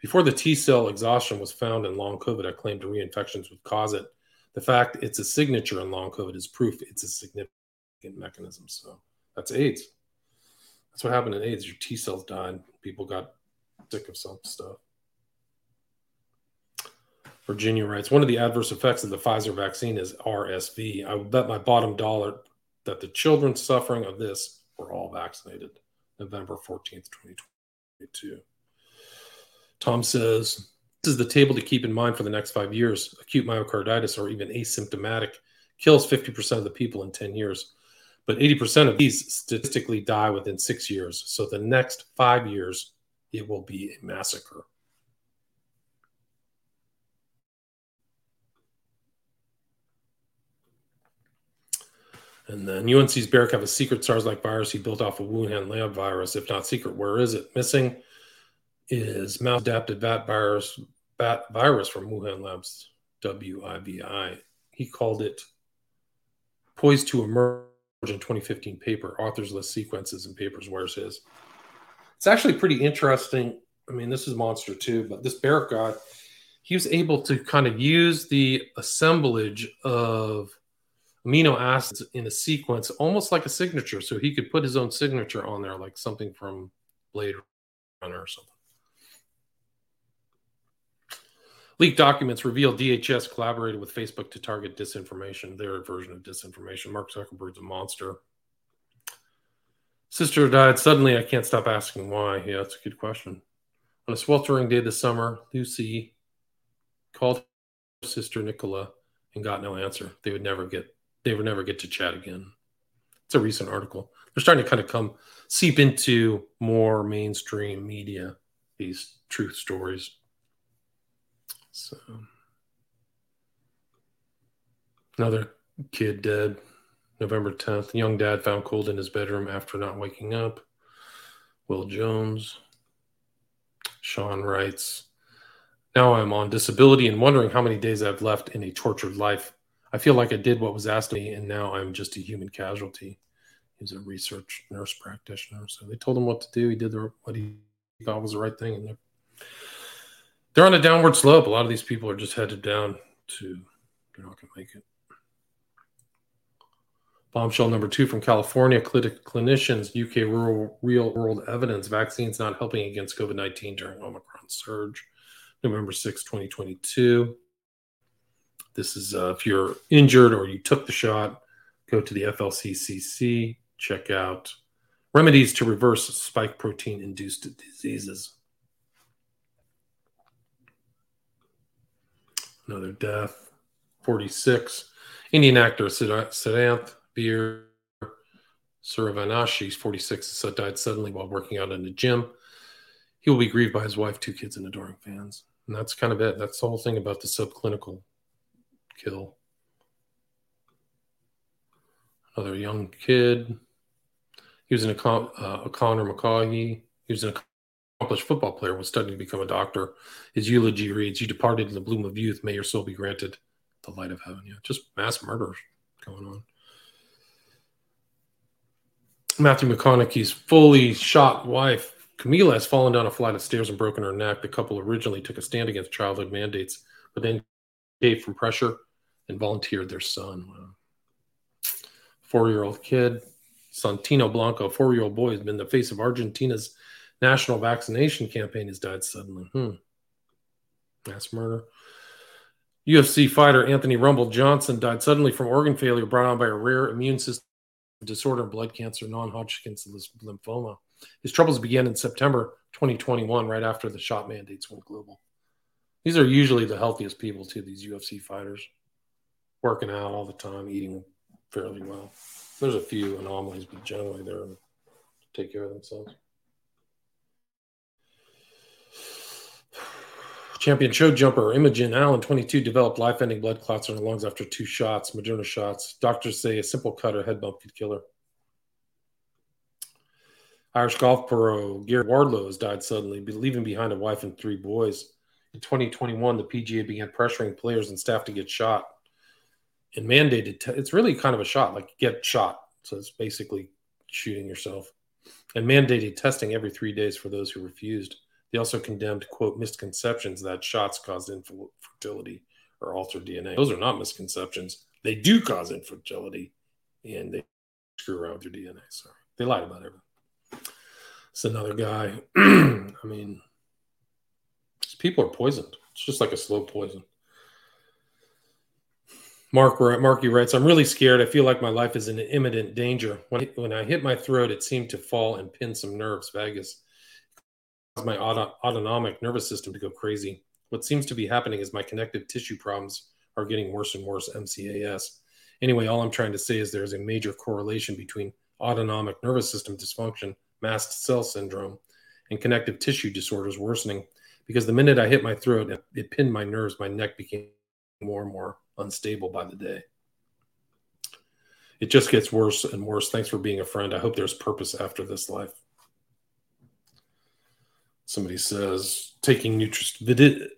[SPEAKER 1] Before the T cell exhaustion was found in long COVID, I claimed reinfections would cause it. The fact it's a signature in long COVID is proof it's a significant mechanism. So that's AIDS. That's what happened in AIDS. Your T cells died. People got sick of some stuff. Virginia writes One of the adverse effects of the Pfizer vaccine is RSV. I bet my bottom dollar that the children suffering of this were all vaccinated. November 14th, 2022. Tom says, This is the table to keep in mind for the next five years. Acute myocarditis or even asymptomatic kills 50% of the people in 10 years. But 80% of these statistically die within six years. So the next five years, it will be a massacre. And then UNC's Baric have a secret SARS-like virus he built off a Wuhan lab virus. If not secret, where is it? Missing is mouse-adapted VAT virus, VAT virus from Wuhan Labs, WIV1. He called it poised to emerge in 2015 paper. Authors list sequences and papers. Where's his? It's actually pretty interesting. I mean, this is monster too, but this Baric guy, he was able to kind of use the assemblage of amino acids in a sequence almost like a signature. So he could put his own signature on there, like something from Blade Runner or something. Leaked documents reveal DHS collaborated with Facebook to target disinformation, their version of disinformation. Mark Zuckerberg's a monster. Sister died suddenly. I can't stop asking why. Yeah, that's a good question. On a sweltering day this summer, Lucy called her sister Nicola and got no answer. They would never get they would never get to chat again. It's a recent article. They're starting to kind of come seep into more mainstream media, these truth stories. So another kid dead. November 10th. Young dad found cold in his bedroom after not waking up. Will Jones. Sean writes, Now I'm on disability and wondering how many days I've left in a tortured life. I feel like I did what was asked of me, and now I'm just a human casualty. He's a research nurse practitioner. So they told him what to do. He did the, what he thought was the right thing. And they're, on a downward slope. A lot of these people are just headed down to, they're not going to make it. Bombshell number two from California clinicians, UK rural, real world evidence vaccines not helping against COVID 19 during Omicron surge. November 6, 2022. This is uh, if you're injured or you took the shot, go to the FLCCC, check out remedies to reverse spike protein induced diseases. Another death, 46. Indian actor Siddharth Veer Surryavanshi, 46, died suddenly while working out in the gym. He will be grieved by his wife, two kids, and adoring fans. And that's kind of it. That's the whole thing about the subclinical kill. Another young kid. He was an uh, O'Connor McCaughey. He was an accomplished football player, was studying to become a doctor. His eulogy reads, You departed in the bloom of youth. May your soul be granted the light of heaven. Yeah, just mass murder going on. Matthew McConaughey's fully shot wife, Camila, has fallen down a flight of stairs and broken her neck. The couple originally took a stand against childhood mandates, but then gave from pressure and volunteered their son. Four year old kid, Santino Blanco, four year old boy, has been the face of Argentina's national vaccination campaign, has died suddenly. Hmm. Mass murder. UFC fighter Anthony Rumble Johnson died suddenly from organ failure brought on by a rare immune system disorder, blood cancer, non Hodgkin's lymphoma. His troubles began in September 2021, right after the shot mandates went global. These are usually the healthiest people, too, these UFC fighters. Working out all the time, eating fairly well. There's a few anomalies, but generally they're take care of themselves. Champion show jumper Imogen Allen, 22, developed life ending blood clots in her lungs after two shots, Moderna shots. Doctors say a simple cut or head bump could kill her. Irish golf pro Gary Wardlow has died suddenly, leaving behind a wife and three boys. In 2021, the PGA began pressuring players and staff to get shot and mandated. Te- it's really kind of a shot, like get shot. So it's basically shooting yourself and mandated testing every three days for those who refused. They also condemned, quote, misconceptions that shots caused infertility or altered DNA. Those are not misconceptions. They do cause infertility and they screw around with your DNA. Sorry. They lied about everything. It's another guy. I mean, people are poisoned. It's just like a slow poison. Mark Marky writes, I'm really scared. I feel like my life is in imminent danger. When, when I hit my throat, it seemed to fall and pin some nerves. Vagus my auto- autonomic nervous system to go crazy. What seems to be happening is my connective tissue problems are getting worse and worse. MCAS. Anyway, all I'm trying to say is there's a major correlation between autonomic nervous system dysfunction, mast cell syndrome, and connective tissue disorders worsening. Because the minute I hit my throat, it, it pinned my nerves. My neck became more and more unstable by the day. It just gets worse and worse. Thanks for being a friend. I hope there's purpose after this life somebody says taking nutri-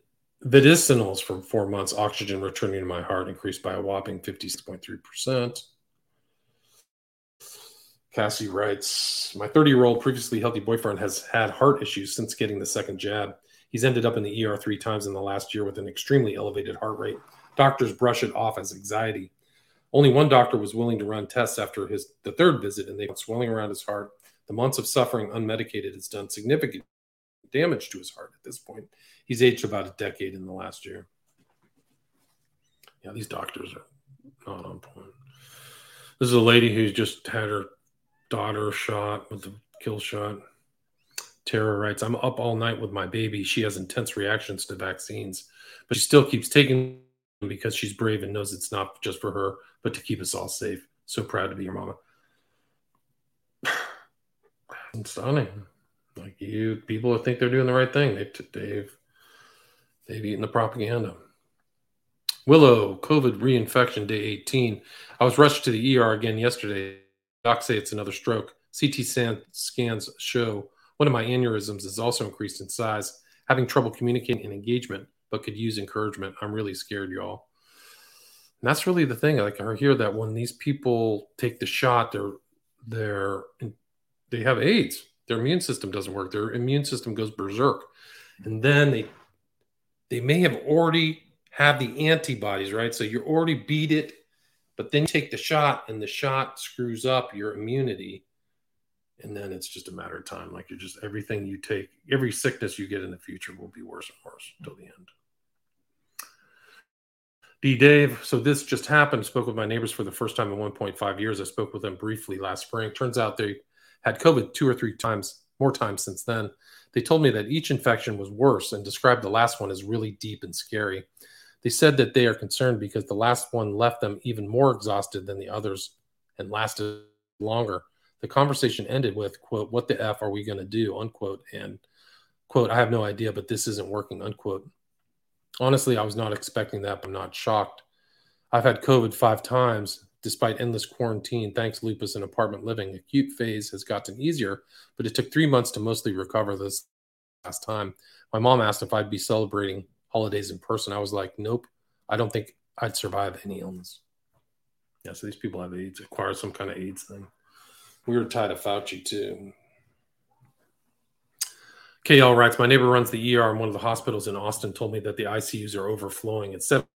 [SPEAKER 1] medicinals for four months, oxygen returning to my heart increased by a whopping 56.3%. Cassie writes, My 30 year old previously healthy boyfriend has had heart issues since getting the second jab. He's ended up in the ER three times in the last year with an extremely elevated heart rate. Doctors brush it off as anxiety. Only one doctor was willing to run tests after his the third visit, and they found swelling around his heart. The months of suffering unmedicated has done significant damage to his heart at this point. He's aged about a decade in the last year. Yeah, these doctors are not on point. This is a lady who just had her daughter shot with the kill shot. Tara writes, I'm up all night with my baby. She has intense reactions to vaccines, but she still keeps taking them because she's brave and knows it's not just for her, but to keep us all safe. So proud to be your mama. Stunning. Like you, people think they're doing the right thing. They, they've they've eaten the propaganda. Willow, COVID reinfection day 18. I was rushed to the ER again yesterday. Docs say it's another stroke. CT scans show one of my aneurysms is also increased in size, having trouble communicating and engagement, but could use encouragement. I'm really scared, y'all. And that's really the thing. Like I hear that when these people take the shot, they're they're they have AIDS their immune system doesn't work. Their immune system goes berserk. And then they they may have already have the antibodies, right? So you already beat it, but then you take the shot and the shot screws up your immunity. And then it's just a matter of time. Like you're just everything you take, every sickness you get in the future will be worse and worse until the end. D Dave, so this just happened. Spoke with my neighbors for the first time in 1.5 years. I spoke with them briefly last spring. Turns out they had COVID two or three times, more times since then. They told me that each infection was worse and described the last one as really deep and scary. They said that they are concerned because the last one left them even more exhausted than the others and lasted longer. The conversation ended with, quote, what the F are we going to do, unquote, and, quote, I have no idea, but this isn't working, unquote. Honestly, I was not expecting that, but I'm not shocked. I've had COVID five times despite endless quarantine, thanks lupus and apartment living. Acute phase has gotten easier, but it took three months to mostly recover this last time. My mom asked if I'd be celebrating holidays in person. I was like, nope, I don't think I'd survive any illness. Yeah, so these people have AIDS, acquire some kind of AIDS thing. We were tied to Fauci too. KL writes, My neighbor runs the ER in one of the hospitals in Austin, told me that the ICUs are overflowing. At 7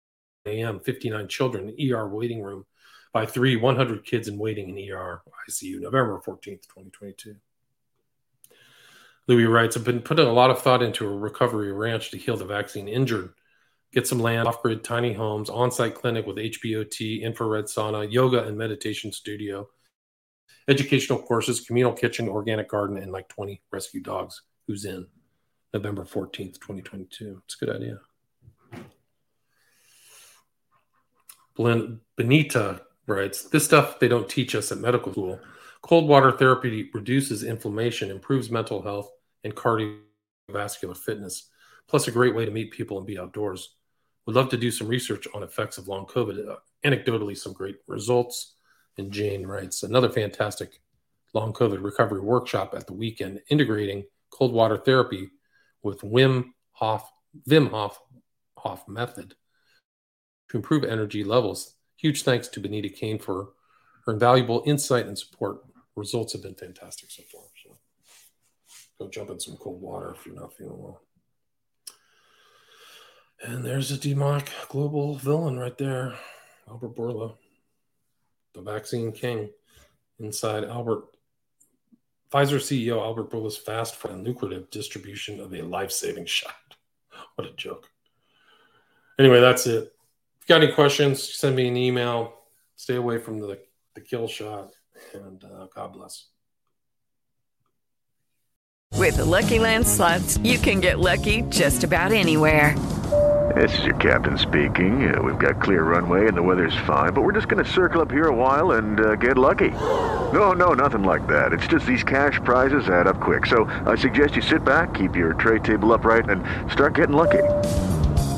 [SPEAKER 1] a.m., 59 children the ER waiting room by three 100 kids in waiting in ER ICU, November 14th, 2022. Louis writes, I've been putting a lot of thought into a recovery ranch to heal the vaccine injured Get some land, off grid tiny homes, on site clinic with HBOT, infrared sauna, yoga and meditation studio, educational courses, communal kitchen, organic garden, and like 20 rescue dogs. Who's in? November 14th, 2022. It's a good idea. Benita writes This stuff they don't teach us at medical school. Cold water therapy reduces inflammation, improves mental health, and cardiovascular fitness, plus a great way to meet people and be outdoors. Would love to do some research on effects of long COVID. Uh, anecdotally, some great results. And Jane writes Another fantastic long COVID recovery workshop at the weekend, integrating cold water therapy with Wim Hof, Wim Hof, Hof method to improve energy levels. Huge thanks to Benita Kane for her invaluable insight and support. Results have been fantastic so far. So go jump in some cold water if you're not feeling well. And there's a demonic global villain right there, Albert Bourla, the vaccine king inside Albert Pfizer CEO Albert Bourla's fast and lucrative distribution of a life-saving shot. What a joke. Anyway, that's it. If you got any questions, send me an email. Stay away from the, the kill shot, and uh, God bless.
[SPEAKER 19] With the Lucky Land slots, you can get lucky just about anywhere.
[SPEAKER 25] This is your captain speaking. Uh, we've got clear runway and the weather's fine, but we're just going to circle up here a while and uh, get lucky. No, no, nothing like that. It's just these cash prizes add up quick. So I suggest you sit back, keep your tray table upright, and start getting lucky.